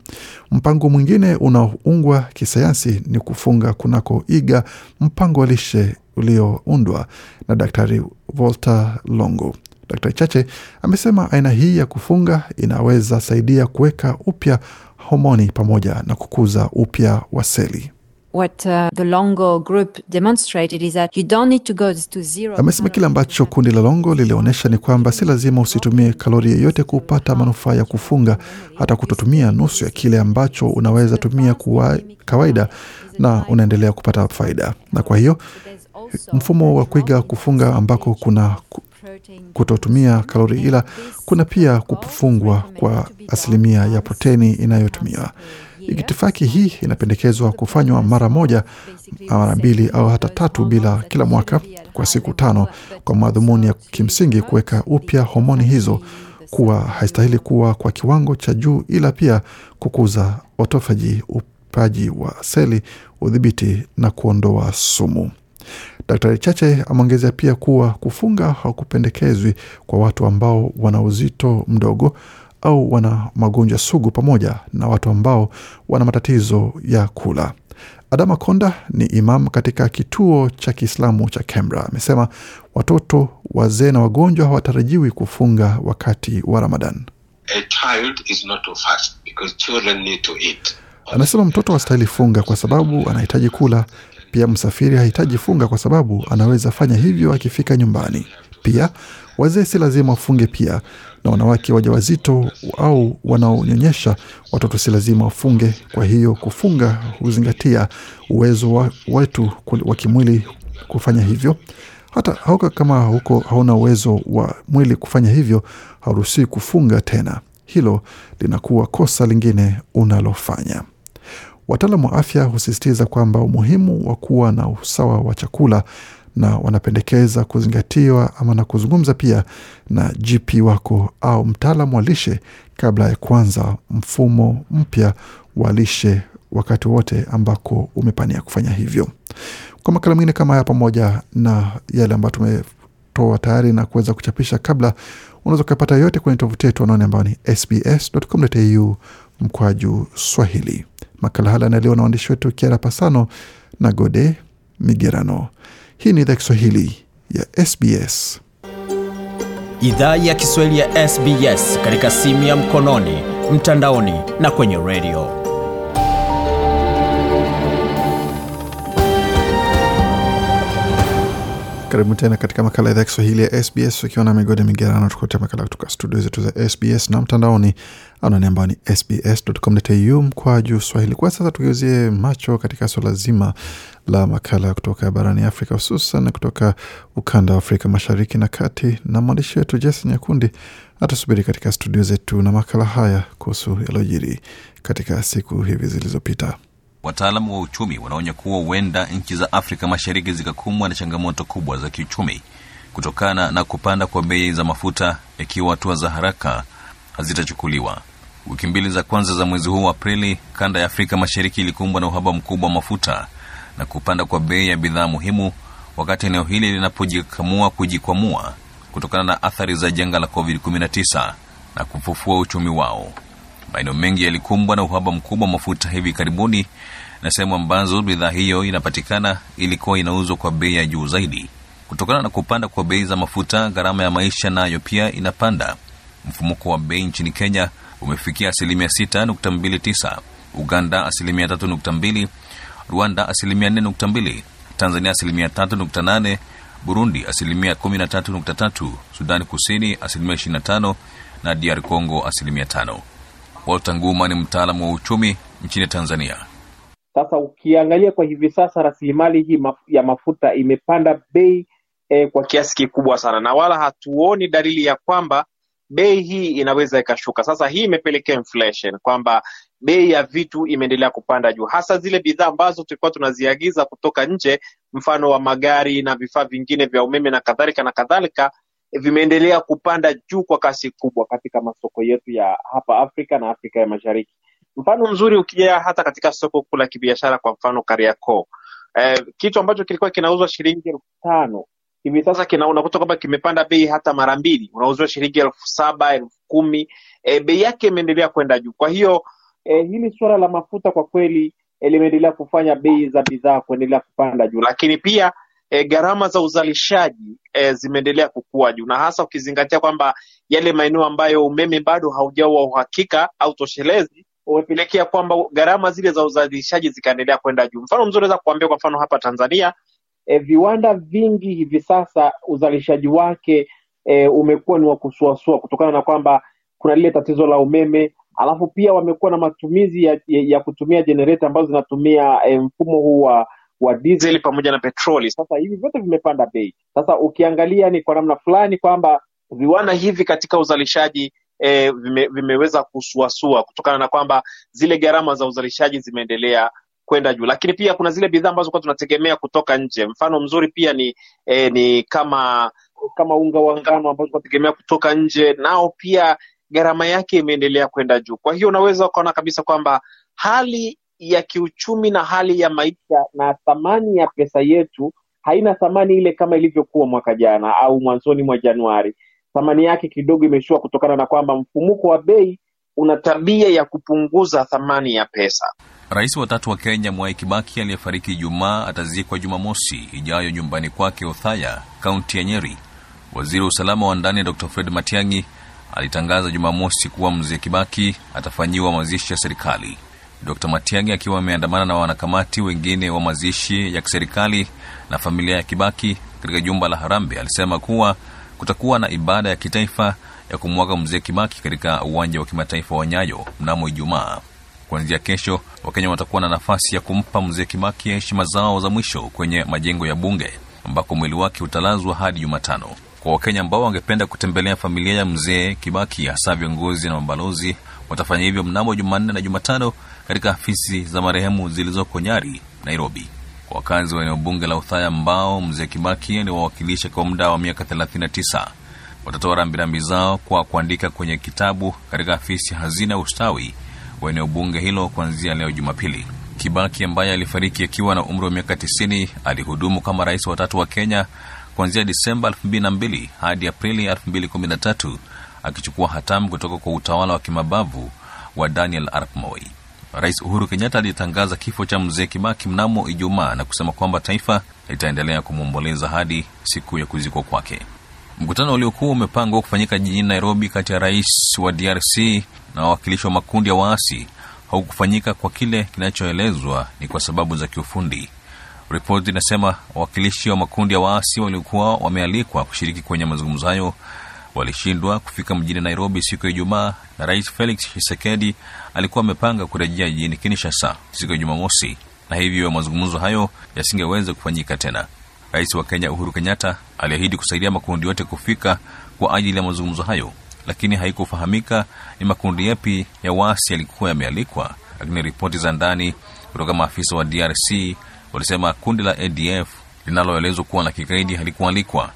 Mpango mwingine unaoungwa kisayansi ni kufunga kunakoiga mpango wa lishe ulioundwa na Daktari Walter Longo. Daktari Chache amesema aina hii ya kufunga inaweza saidia kuweka upya homoni pamoja na kukuza upya wa seli. What uh, the Longo group demonstrated is that you don't need to go to zero. Amesema kile ambacho kundi la Longo lilionyesha ni kwamba si lazima usitumie kalori yeyote kupata manufaa ya kufunga, hata kutotumia nusu ya kile ambacho unaweza tumia kuwa kawaida na unaendelea kupata faida. Na kwa hiyo mfumo wa kuiga kufunga ambako kuna kutotumia kalori, ila kuna pia kufungwa kwa asilimia ya proteni inayotumiwa. Ikitifaki hii inapendekezwa kufanywa mara moja, mara mbili au hata tatu bila kila mwaka kwa siku tano, kwa madhumuni ya kimsingi kuweka upya homoni hizo kuwa haistahili kuwa kwa kiwango cha juu, ila pia kukuza otofaji, upaji wa seli, udhibiti na kuondoa sumu. Daktari Chache ameongezea pia kuwa kufunga hakupendekezwi kwa watu ambao wana uzito mdogo au wana magonjwa sugu pamoja na watu ambao wana matatizo ya kula. Adama Konda ni imam katika kituo cha Kiislamu cha Canberra. Amesema watoto, wazee na wagonjwa hawatarajiwi kufunga wakati wa Ramadan. A child is not to fast because children need to eat. Anasema mtoto hastahili funga kwa sababu anahitaji kula. Pia msafiri hahitaji funga kwa sababu anaweza fanya hivyo akifika nyumbani. Pia wazee si lazima wafunge pia, na wanawake wajawazito au wanaonyonyesha watoto si lazima wafunge. Kwa hiyo kufunga huzingatia uwezo wa, wetu wa kimwili kufanya hivyo. Hata hauka kama huko hauna uwezo wa mwili kufanya hivyo, hauruhusiwi kufunga tena. Hilo linakuwa kosa lingine unalofanya. Wataalam wa afya husisitiza kwamba umuhimu wa kuwa na usawa wa chakula na wanapendekeza kuzingatiwa ama na kuzungumza pia na GP wako au mtaalam wa lishe kabla ya kuanza mfumo mpya wa lishe wakati wote ambako umepania kufanya hivyo. Kwa makala mengine kama haya pamoja na yale ambayo tumetoa tayari na kuweza kuchapisha kabla, unaweza ukapata yote kwenye tovuti yetu anaone ambayo ni sbs.com.au mkwaju Swahili. Makala haya yanaliwa na waandishi wetu Kiara Pasano na Gode Migerano. Hii ni idhaa Kiswahili ya SBS. Idhaa ya Kiswahili ya SBS katika simu ya mkononi, mtandaoni na kwenye redio. Karibu tena katika makala ya Kiswahili ya SBS ukiwa na migode migerano, tukuletea makala kutoka studio zetu za SBS na mtandaoni anwani ambayo ni sbs.com.au mkwa juu swahili. Kwa sasa tugeuzie macho katika suala zima la makala kutoka barani Afrika, hususan kutoka ukanda wa Afrika mashariki na kati, na mwandishi wetu Jason Nyakundi atasubiri katika studio zetu na makala haya kuhusu yaliyojiri katika siku hivi zilizopita. Wataalamu wa uchumi wanaonya kuwa huenda nchi za Afrika Mashariki zikakumbwa na changamoto kubwa za kiuchumi kutokana na kupanda kwa bei za mafuta ikiwa hatua za haraka hazitachukuliwa. Wiki mbili za kwanza za mwezi huu wa Aprili, kanda ya Afrika Mashariki ilikumbwa na uhaba mkubwa wa mafuta na kupanda kwa bei ya bidhaa muhimu, wakati eneo hili linapojikamua kujikwamua kutokana na athari za janga la COVID-19 na kufufua uchumi wao. Maeneo mengi yalikumbwa na uhaba mkubwa wa mafuta hivi karibuni, na sehemu ambazo bidhaa hiyo inapatikana ilikuwa inauzwa kwa bei ya juu zaidi. Kutokana na kupanda kwa bei za mafuta, gharama ya maisha nayo pia inapanda. Mfumuko wa bei nchini Kenya umefikia asilimia 6.29, Uganda asilimia 3.2, Rwanda asilimia 4.2, Tanzania asilimia 3.8, Burundi asilimia 13.3, Sudani Kusini asilimia 25 na DR Congo asilimia 5. Walter Nguma ni mtaalamu wa uchumi nchini Tanzania. Sasa ukiangalia kwa hivi sasa rasilimali hii ya mafuta imepanda bei eh, kwa kiasi kikubwa sana, na wala hatuoni dalili ya kwamba bei hii inaweza ikashuka. Sasa hii imepelekea inflation, kwamba bei ya vitu imeendelea kupanda juu, hasa zile bidhaa ambazo tulikuwa tunaziagiza kutoka nje, mfano wa magari na vifaa vingine vya umeme na kadhalika na kadhalika, vimeendelea kupanda juu kwa kasi kubwa katika masoko yetu ya hapa Afrika na Afrika ya Mashariki. Mfano mzuri ukija hata katika soko kuu la kibiashara, kwa mfano Kariakoo, eh, kitu ambacho kilikuwa kinauzwa shilingi elfu tano hivi sasa kina unakuta kwamba kimepanda bei hata mara mbili, unauziwa shilingi elfu saba elfu kumi e, bei yake imeendelea kwenda juu. Kwa hiyo e, hili suala la mafuta kwa kweli e, limeendelea kufanya bei za bidhaa kuendelea kupanda juu, lakini pia e, gharama za uzalishaji e, zimeendelea kukua juu, na hasa ukizingatia kwamba yale maeneo ambayo umeme bado haujawa uhakika au toshelezi umepelekea kwamba gharama zile za uzalishaji zikaendelea kwenda juu. Mfano mzuri naweza kuambia, kwa mfano hapa Tanzania e, viwanda vingi hivi sasa uzalishaji wake e, umekuwa ni wa kusuasua kutokana na kwamba kuna lile tatizo la umeme, alafu pia wamekuwa na matumizi ya, ya, kutumia jenereta ambazo zinatumia e, mfumo huu wa wa diesel pamoja na petroli. Sasa hivi vyote vimepanda bei. Sasa ukiangalia ni kwa namna fulani kwamba viwanda hivi katika uzalishaji e, vime, vimeweza kusuasua kutokana na kwamba zile gharama za uzalishaji zimeendelea kwenda juu, lakini pia kuna zile bidhaa ambazo kwa tunategemea kutoka nje. Mfano mzuri pia ni e, ni kama kama unga wa ngano ambao tunategemea kutoka nje, nao pia gharama yake imeendelea kwenda juu. Kwa hiyo unaweza ukaona kabisa kwamba hali ya kiuchumi na hali ya maisha na thamani ya pesa yetu haina thamani ile kama ilivyokuwa mwaka jana au mwanzoni mwa Januari. Thamani yake kidogo imeshuka kutokana na kwamba mfumuko wa bei una tabia ya kupunguza thamani ya pesa. Rais wa tatu wa Kenya Mwai Kibaki aliyefariki Ijumaa atazikwa Jumamosi ijayo nyumbani kwake Othaya, kaunti ya Nyeri. Waziri wa usalama wa ndani Dr Fred Matiang'i alitangaza Jumamosi kuwa mzee Kibaki atafanyiwa mazishi ya serikali. Dr Matiang'i akiwa ameandamana na wanakamati wengine wa mazishi ya kiserikali na familia ya Kibaki katika jumba la Harambe alisema kuwa kutakuwa na ibada ya kitaifa ya kumwaga mzee Kibaki katika uwanja wa kimataifa wa Nyayo mnamo Ijumaa. Kuanzia kesho, Wakenya watakuwa na nafasi ya kumpa mzee Kibaki heshima zao za mwisho kwenye majengo ya bunge ambako mwili wake utalazwa hadi Jumatano. Kwa Wakenya ambao wangependa kutembelea familia ya mzee Kibaki, hasa viongozi na mabalozi, watafanya hivyo mnamo Jumanne na Jumatano katika afisi za marehemu zilizoko Nyari, Nairobi. Kwa wakazi wa eneo bunge la Uthaya ambao mzee Kibaki aliwawakilisha kwa muda wa miaka 39 watatoa rambirambi zao kwa kuandika kwenye kitabu katika afisi hazina ustawi wa eneo bunge hilo kuanzia leo Jumapili. Kibaki ambaye alifariki akiwa na umri wa miaka 90 alihudumu kama rais wa tatu wa Kenya kuanzia Disemba 2002 hadi Aprili 2013 akichukua hatamu kutoka kwa utawala wa kimabavu wa Daniel Arap Moi. Rais Uhuru Kenyatta alitangaza kifo cha mzee Kibaki mnamo Ijumaa na kusema kwamba taifa litaendelea kumwomboleza hadi siku ya kuzikwa kwake. Mkutano uliokuwa umepangwa kufanyika jijini Nairobi kati ya rais wa DRC na wawakilishi wa makundi ya waasi haukufanyika kwa kile kinachoelezwa ni kwa sababu za kiufundi. Ripoti inasema wawakilishi wa makundi ya waasi waliokuwa wamealikwa kushiriki kwenye mazungumzo hayo walishindwa kufika mjini Nairobi siku ya Ijumaa, na rais Felix Tshisekedi alikuwa amepanga kurejea jijini Kinshasa siku ya Jumamosi, na hivyo mazungumzo hayo yasingeweza kufanyika tena. Rais wa Kenya Uhuru Kenyatta aliahidi kusaidia makundi yote kufika kwa ajili ya mazungumzo hayo, lakini haikufahamika ni makundi yapi ya waasi yalikuwa yamealikwa. Lakini ripoti za ndani kutoka maafisa wa DRC walisema kundi la ADF linaloelezwa kuwa la kigaidi halikualikwa.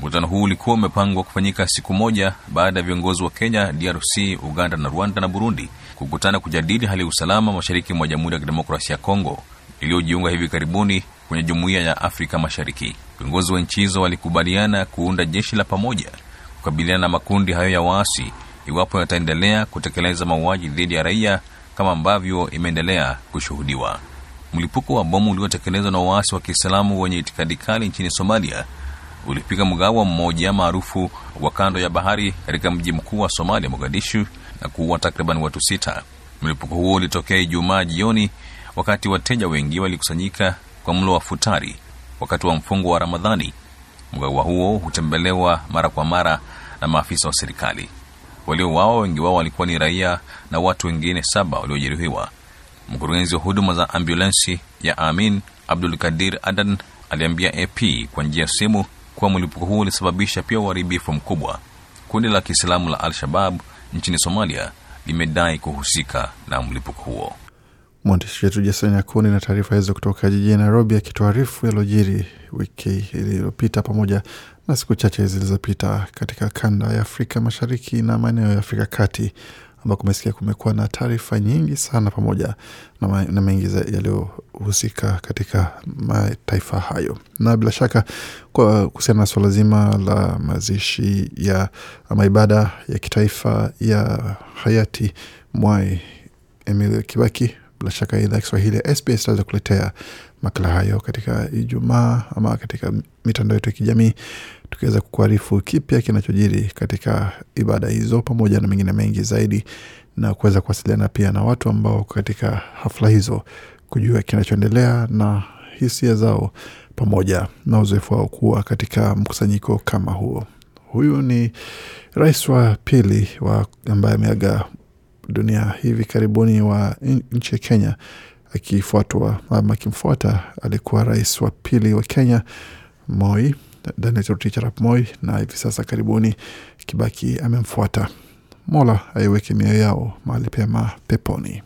Mkutano huu ulikuwa umepangwa kufanyika siku moja baada ya viongozi wa Kenya, DRC, Uganda na Rwanda na Burundi kukutana kujadili hali ya usalama mashariki mwa Jamhuri ya Kidemokrasia ya Kongo iliyojiunga hivi karibuni kwenye Jumuiya ya Afrika Mashariki. Viongozi wa nchi hizo walikubaliana kuunda jeshi la pamoja kukabiliana na makundi hayo ya waasi iwapo yataendelea kutekeleza mauaji dhidi ya raia kama ambavyo imeendelea kushuhudiwa. Mlipuko wa bomu uliotekelezwa na waasi wa Kiislamu wenye itikadi kali nchini Somalia ulipiga mgawa mmoja maarufu wa kando ya bahari katika mji mkuu wa Somalia, Mogadishu, na kuua takriban watu sita. Mlipuko huo ulitokea Ijumaa jioni wakati wateja wengi walikusanyika kwa mlo wa futari wakati wa mfungo wa Ramadhani. Mgawa huo hutembelewa mara kwa mara na maafisa wa serikali. Waliouawa wengi wao walikuwa ni raia na watu wengine saba waliojeruhiwa. Mkurugenzi wa huduma za ambulensi ya Amin Abdul Kadir Adan aliambia AP kwa njia ya simu kuwa mlipuko huo ulisababisha pia uharibifu mkubwa. Kundi la Kiislamu la Al-Shabab nchini Somalia limedai kuhusika na mlipuko huo. Mwandishi wetu Jason Yakuni na taarifa hizo kutoka jijini Nairobi, akituarifu yaliojiri wiki iliyopita pamoja na siku chache zilizopita katika kanda ya Afrika Mashariki na maeneo ya Afrika Kati, ambako kumesikia kumekuwa na taarifa nyingi sana pamoja na, na mengi yaliyohusika katika mataifa hayo, na bila shaka kwa kuhusiana na suala zima la mazishi ya ama ibada ya kitaifa ya hayati Mwai Emilio Kibaki bila shaka idhaa ya Kiswahili ya SBS itaweza kuletea makala hayo katika Ijumaa ama katika mitandao yetu ya kijamii, tukiweza kukuarifu kipya kinachojiri katika ibada hizo pamoja na mengine mengi zaidi, na kuweza kuwasiliana pia na watu ambao katika hafla hizo, kujua kinachoendelea na hisia zao pamoja na uzoefu wao kuwa katika mkusanyiko kama huo. Huyu ni rais wa pili wa ambaye ameaga dunia hivi karibuni wa nchi ya Kenya, akifuatwa ama akimfuata alikuwa rais wa pili wa Kenya Moi, Daniel Toroitich arap Moi, na hivi sasa karibuni Kibaki amemfuata. Mola aiweke mioyo yao mahali pema peponi.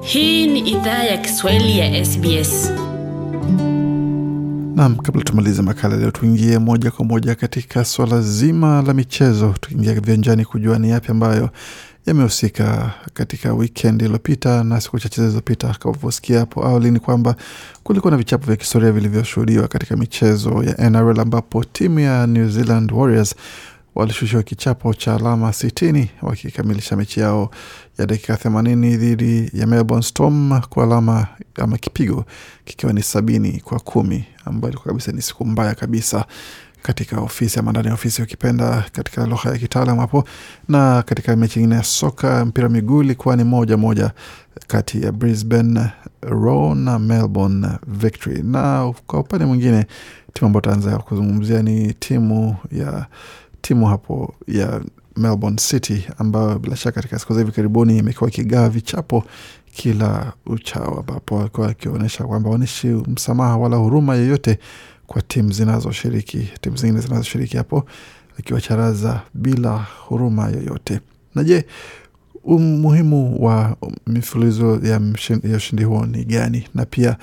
Hii ni idhaa ya Kiswahili ya SBS. Nam, kabla tumalize makala leo, tuingie moja kwa moja katika swala zima la michezo, tukiingia viwanjani kujua ni yapi ambayo yamehusika katika weekend iliyopita na siku chache zilizopita. Kavyosikia hapo awali, ni kwamba kulikuwa na vichapo vya kihistoria vilivyoshuhudiwa katika michezo ya NRL ambapo timu ya New Zealand Warriors walishushiwa kichapo cha alama sitini wakikamilisha mechi yao ya dakika themanini dhidi ya Melbourne Storm kwa alama ama kipigo kikiwa ni sabini kwa kumi ambayo ilikuwa kabisa ni siku mbaya kabisa katika ofisi ama ndani ya ofisi ukipenda katika lugha ya kitaalam hapo. Na katika mechi nyingine ya soka mpira miguu ilikuwa ni moja moja kati ya Brisbane Roar na Melbourne Victory, na kwa upande mwingine timu ambayo taanza kuzungumzia ni timu ya timu hapo ya Melbourne City ambayo bila shaka katika siku za hivi karibuni imekuwa ikigawa vichapo kila uchao, ambapo walikuwa wakionyesha kwamba waonishi msamaha wala huruma yoyote kwa timu zinazoshiriki timu zingine zinazoshiriki hapo, akiwacharaza bila huruma yoyote. Na je, umuhimu wa mifululizo ya, ya ushindi huo ni gani? Na pia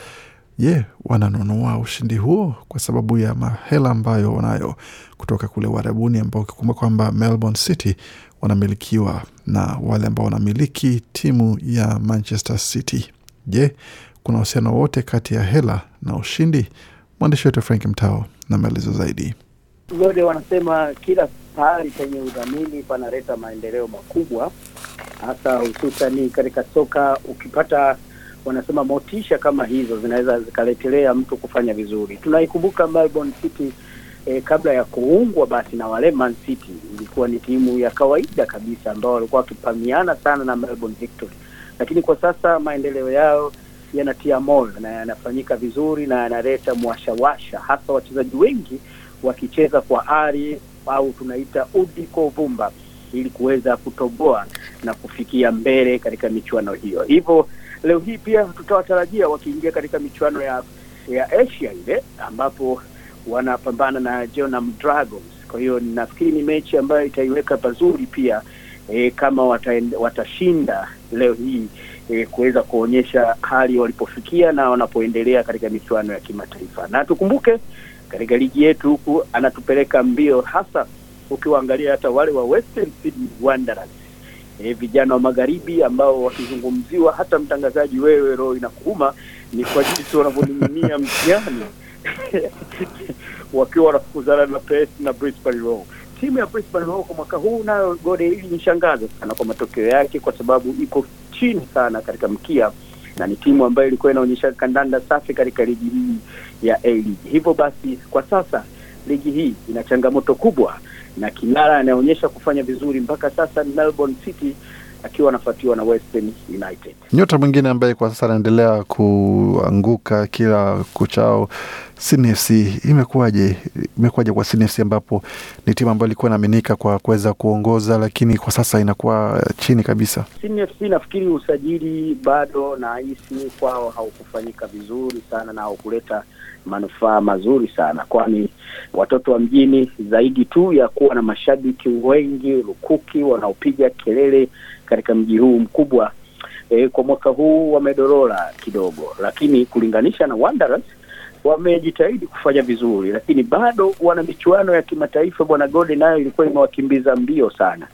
je, wananunua ushindi huo kwa sababu ya mahela ambayo wanayo kutoka kule Uarabuni, ambao ukikumbuka kwamba Melbourne City wanamilikiwa na wale ambao wanamiliki timu ya Manchester City. Je, kuna uhusiano wote kati ya hela na ushindi? Mwandishi wetu Frank Mtao na maelezo zaidi. Yote wanasema kila pahali penye udhamini panaleta maendeleo makubwa, hasa hususani katika soka. Ukipata wanasema motisha kama hizo zinaweza zikaletelea mtu kufanya vizuri. Tunaikumbuka Melbourne City eh, kabla ya kuungwa basi na wale Man City, ilikuwa ni timu ya kawaida kabisa ambao walikuwa wakipamiana sana na Melbourne Victory, lakini kwa sasa maendeleo yao yanatia moyo na yanafanyika vizuri na yanaleta mwashawasha, hasa wachezaji wengi wakicheza kwa ari au tunaita udi kwa uvumba, ili kuweza kutoboa na kufikia mbele katika michuano hiyo. Hivyo leo hii pia tutawatarajia wakiingia katika michuano ya ya Asia ile ambapo wanapambana na Jeonnam Dragons. Kwa hiyo nafikiri ni mechi ambayo itaiweka pazuri pia e, kama wata, watashinda leo hii e, kuweza kuonyesha hali walipofikia na wanapoendelea katika michuano ya kimataifa. Na tukumbuke katika ligi yetu huku anatupeleka mbio, hasa ukiwaangalia hata wale wa Western Sydney Wanderers e, vijana wa magharibi ambao wakizungumziwa, hata mtangazaji wewe roho inakuuma ni kwa jinsi wanavyoning'inia <laughs> mtihani <laughs> wakiwa wanafukuzana na Perth na Brisbane Roar. Timu ya Brisbane Roar kwa mwaka huu nayo gode hili nishangaza sana kwa matokeo yake, kwa sababu iko chini sana katika mkia na ni timu ambayo ilikuwa inaonyesha kandanda safi katika ligi hii ya A-League. Hivyo basi kwa sasa ligi hii ina changamoto kubwa na kinara anayeonyesha kufanya vizuri mpaka sasa Melbourne City akiwa anafuatiwa na Western United. Nyota mwingine ambaye kwa sasa anaendelea kuanguka kila kuchao CNFC, FC, imekuwaje? Imekuwaje kwa CNFC ambapo ni timu ambayo ilikuwa inaaminika kwa kuweza kuongoza, lakini kwa sasa inakuwa chini kabisa. CNFC nafikiri usajili bado na hisi kwao haukufanyika vizuri sana na haukuleta manufaa mazuri sana, kwani watoto wa mjini zaidi tu ya kuwa na mashabiki wengi lukuki wanaopiga kelele katika mji huu mkubwa e, kwa mwaka huu wamedorora kidogo, lakini kulinganisha na Wanderers wamejitahidi kufanya vizuri, lakini bado wana michuano ya kimataifa. Bwana Gode nayo ilikuwa imewakimbiza mbio sana,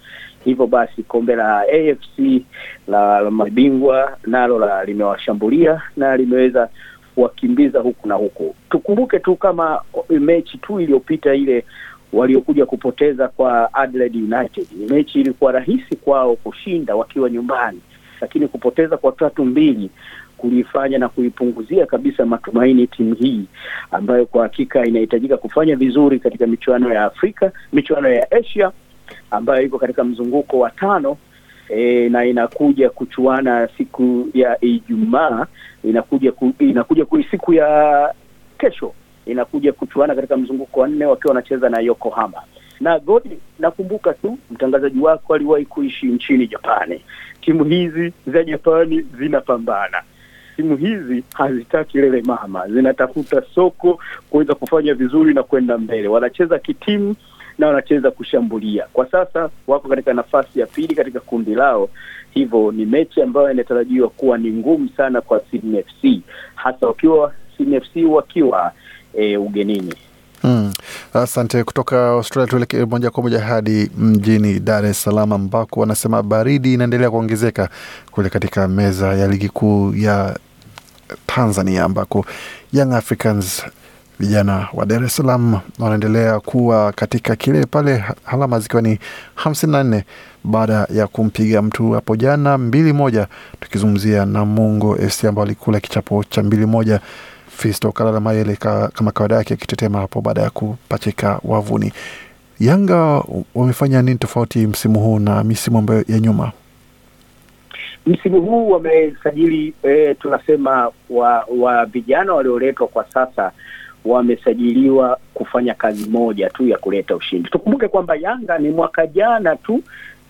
hivyo basi kombe la AFC la, mabingwa nalo la limewashambulia na limeweza kuwakimbiza huku na huku. Tukumbuke tu kama mechi tu iliyopita ile waliokuja kupoteza kwa Adelaide United, mechi ilikuwa rahisi kwao kushinda wakiwa nyumbani, lakini kupoteza kwa tatu mbili kuliifanya na kuipunguzia kabisa matumaini timu hii ambayo kwa hakika inahitajika kufanya vizuri katika michuano ya Afrika, michuano ya Asia ambayo iko katika mzunguko wa tano e, na inakuja kuchuana siku ya Ijumaa, inakuja ku, inakuja ku, siku ya kesho inakuja kuchuana katika mzunguko wa nne wakiwa wanacheza na Yokohama na Godi. Nakumbuka tu mtangazaji wako aliwahi kuishi nchini Japani. Timu hizi za Japani zinapambana timu hizi hazitaki lele mama, zinatafuta soko kuweza kufanya vizuri na kwenda mbele. Wanacheza kitimu na wanacheza kushambulia. Kwa sasa wako katika nafasi ya pili katika kundi lao, hivyo ni mechi ambayo inatarajiwa kuwa ni ngumu sana kwa Sydney FC, hasa wakiwa Sydney FC wakiwa e, ugenini. Mm. Asante. Kutoka Australia tuelekee moja kwa moja hadi mjini Dar es Salaam ambako wanasema baridi inaendelea kuongezeka kule katika meza ya ligi kuu ya Tanzania ambako Young Africans vijana wa Dar es Salaam wanaendelea kuwa katika kile pale, alama zikiwa ni hamsini na nne baada ya kumpiga mtu hapo jana mbili moja, tukizungumzia Namungo FC ambao alikula kichapo cha mbili moja. Fisto Kalala Mayele ka, kama kawaida yake akitetema hapo baada ya kupachika wavuni. Yanga wamefanya nini tofauti msimu huu na misimu ambayo ya nyuma? Msimu huu wamesajili e, tunasema wa wa vijana walioletwa kwa sasa wamesajiliwa kufanya kazi moja tu ya kuleta ushindi. Tukumbuke kwamba Yanga ni mwaka jana tu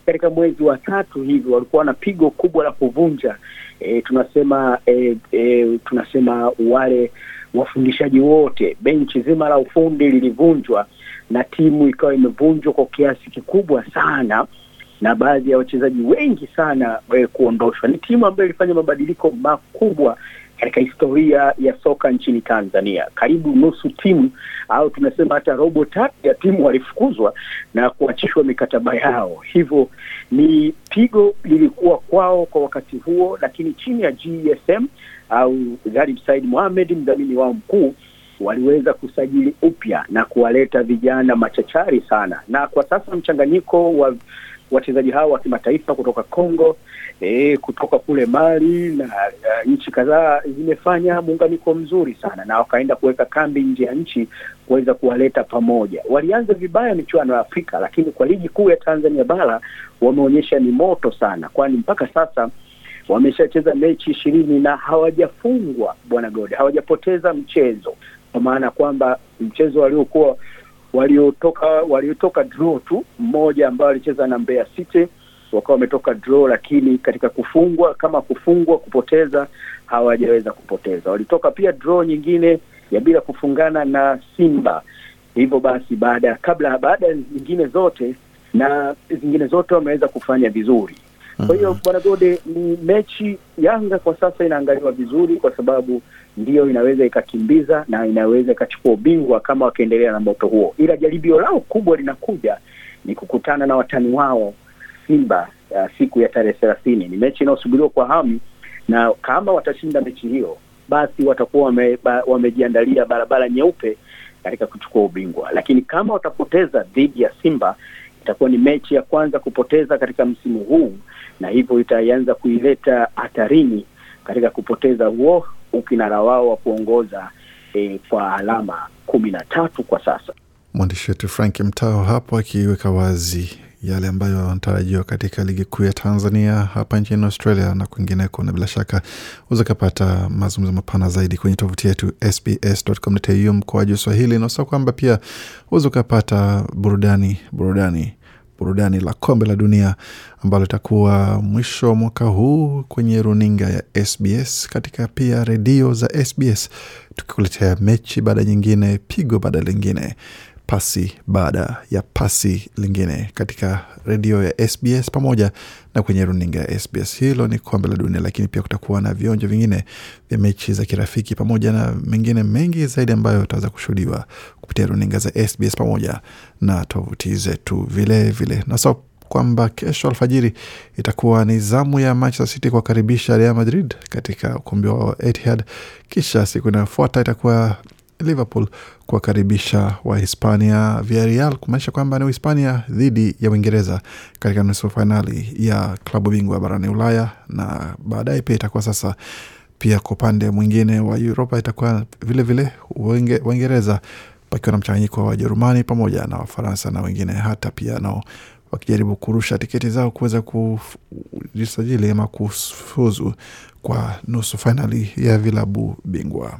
katika mwezi wa tatu hivi walikuwa na pigo kubwa la kuvunja e, tunasema e, e, tunasema wale wafundishaji wote, benchi zima la ufundi lilivunjwa na timu ikawa imevunjwa kwa kiasi kikubwa sana na baadhi ya wachezaji wengi sana e, kuondoshwa. Ni timu ambayo ilifanya mabadiliko makubwa katika historia ya soka nchini Tanzania. Karibu nusu timu au tunasema hata robo tatu ya timu walifukuzwa na kuachishwa mikataba yao. Hivyo ni pigo lilikuwa kwao kwa wakati huo, lakini chini ya GSM au Gharib Said Mohamed, mdhamini wao mkuu, waliweza kusajili upya na kuwaleta vijana machachari sana, na kwa sasa mchanganyiko wa wachezaji hao wa kimataifa kutoka Congo e, kutoka kule Mali na uh, nchi kadhaa zimefanya muunganiko mzuri sana, na wakaenda kuweka kambi nje ya nchi kuweza kuwaleta pamoja. Walianza vibaya michuano ya Afrika, lakini kwa ligi kuu ya Tanzania bara wameonyesha ni moto sana, kwani mpaka sasa wameshacheza mechi ishirini na hawajafungwa, bwana Gode, hawajapoteza mchezo, kwa maana kwamba mchezo waliokuwa waliotoka waliotoka draw tu mmoja ambayo alicheza na Mbeya City wakawa wametoka draw, lakini katika kufungwa kama kufungwa kupoteza hawajaweza kupoteza. Walitoka pia draw nyingine ya bila kufungana na Simba. Hivyo basi baada kabla baada ya zingine zote na zingine zote wameweza kufanya vizuri. Kwa hiyo bwana Gode, ni mechi Yanga kwa sasa inaangaliwa vizuri, kwa sababu ndiyo inaweza ikakimbiza na inaweza ikachukua ubingwa kama wakiendelea na moto huo, ila jaribio lao kubwa linakuja ni kukutana na watani wao Simba ya siku ya tarehe thelathini. Ni mechi inayosubiriwa kwa hamu, na kama watashinda mechi hiyo, basi watakuwa wame, ba, wamejiandalia barabara nyeupe katika kuchukua ubingwa, lakini kama watapoteza dhidi ya Simba itakuwa ni mechi ya kwanza kupoteza katika msimu huu, na hivyo itaanza kuileta hatarini katika kupoteza huo ukinara wao wa kuongoza e, kwa alama kumi na tatu kwa sasa. Mwandishi wetu Frank Mtao hapo akiweka wazi yale ambayo yanatarajiwa katika ligi kuu ya Tanzania hapa nchini Australia na kwingineko, na bila shaka uzakapata mazungumzo mapana zaidi kwenye tovuti yetu sbs.com.au mkoaji Swahili, na usa kwamba pia uweza ukapata burudani burudani burudani la kombe la dunia ambalo litakuwa mwisho wa mwaka huu kwenye runinga ya SBS katika pia redio za SBS, tukikuletea mechi baada nyingine, pigo baada lingine, pasi baada ya pasi lingine katika redio ya SBS pamoja na kwenye runinga ya SBS. Hilo ni kombe la dunia, lakini pia kutakuwa na vionjo vingine vya mechi za kirafiki pamoja na mengine mengi zaidi ambayo utaweza kushuhudiwa kupitia runinga za SBS pamoja na tovuti zetu vilevile. vile na so kwamba kesho alfajiri itakuwa ni zamu ya Manchester City kuwakaribisha Real Madrid katika ukumbi wa Etihad, kisha siku inayofuata itakuwa Liverpool kuwakaribisha Wahispania Villarreal, kumaanisha kwamba ni Uhispania dhidi ya Uingereza katika nusu fainali ya klabu bingwa barani Ulaya, na baadaye pia itakuwa sasa pia kwa upande mwingine wa Uropa itakuwa vilevile Waingereza pakiwa na mchanganyiko wa Wajerumani pamoja na Wafaransa na wengine hata pia nao wakijaribu kurusha tiketi zao kuweza kujisajili ama kufuzu kwa nusu fainali ya vilabu bingwa.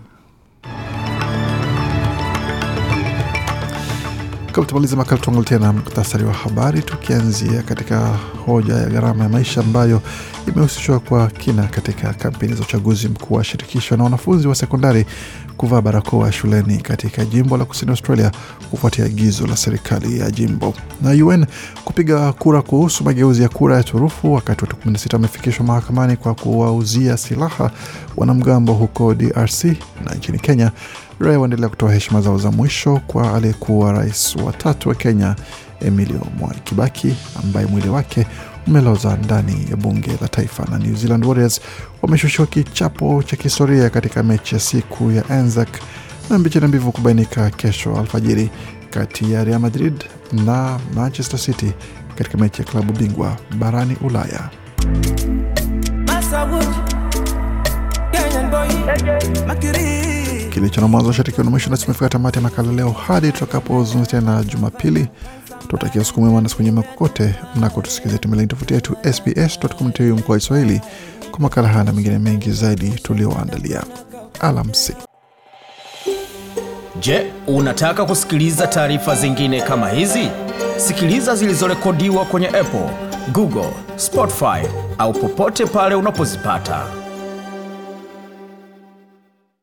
Kabla tumaliza makala, tuangalie tena muktasari wa habari, tukianzia katika hoja ya gharama ya maisha ambayo imehusishwa kwa kina katika kampeni za uchaguzi mkuu wa shirikisho na wanafunzi wa sekondari kuvaa barakoa shuleni katika jimbo la kusini Australia kufuatia agizo la serikali ya jimbo, na UN kupiga kura kuhusu mageuzi ya kura ya turufu, wakati watu 16 wamefikishwa mahakamani kwa kuwauzia silaha wanamgambo huko DRC. Na nchini Kenya raia waendelea kutoa heshima zao za mwisho kwa aliyekuwa rais wa tatu wa Kenya Emilio Mwai Kibaki ambaye mwili wake umeloza ndani ya bunge la taifa. Na New Zealand Warriors wameshushiwa kichapo cha kihistoria katika mechi ya siku ya Anzac, na mbichi na mbivu kubainika kesho alfajiri kati ya Real Madrid na Manchester City katika mechi ya klabu bingwa barani Ulaya. Kilicho na mwanzo shatikiwa na mwisho, nasi tumefika tamati ya makala leo. Hadi tutakapozungumza tena Jumapili, tutakia siku mwema na siku njema kokote mnakotusikiliza. Tembeleni tovuti yetu sbs.com.au mkoa Kiswahili kwa makala haya na mengine mengi zaidi tulioandalia. Alamsi. Je, unataka kusikiliza taarifa zingine kama hizi? Sikiliza zilizorekodiwa kwenye Apple, Google, Spotify au popote pale unapozipata.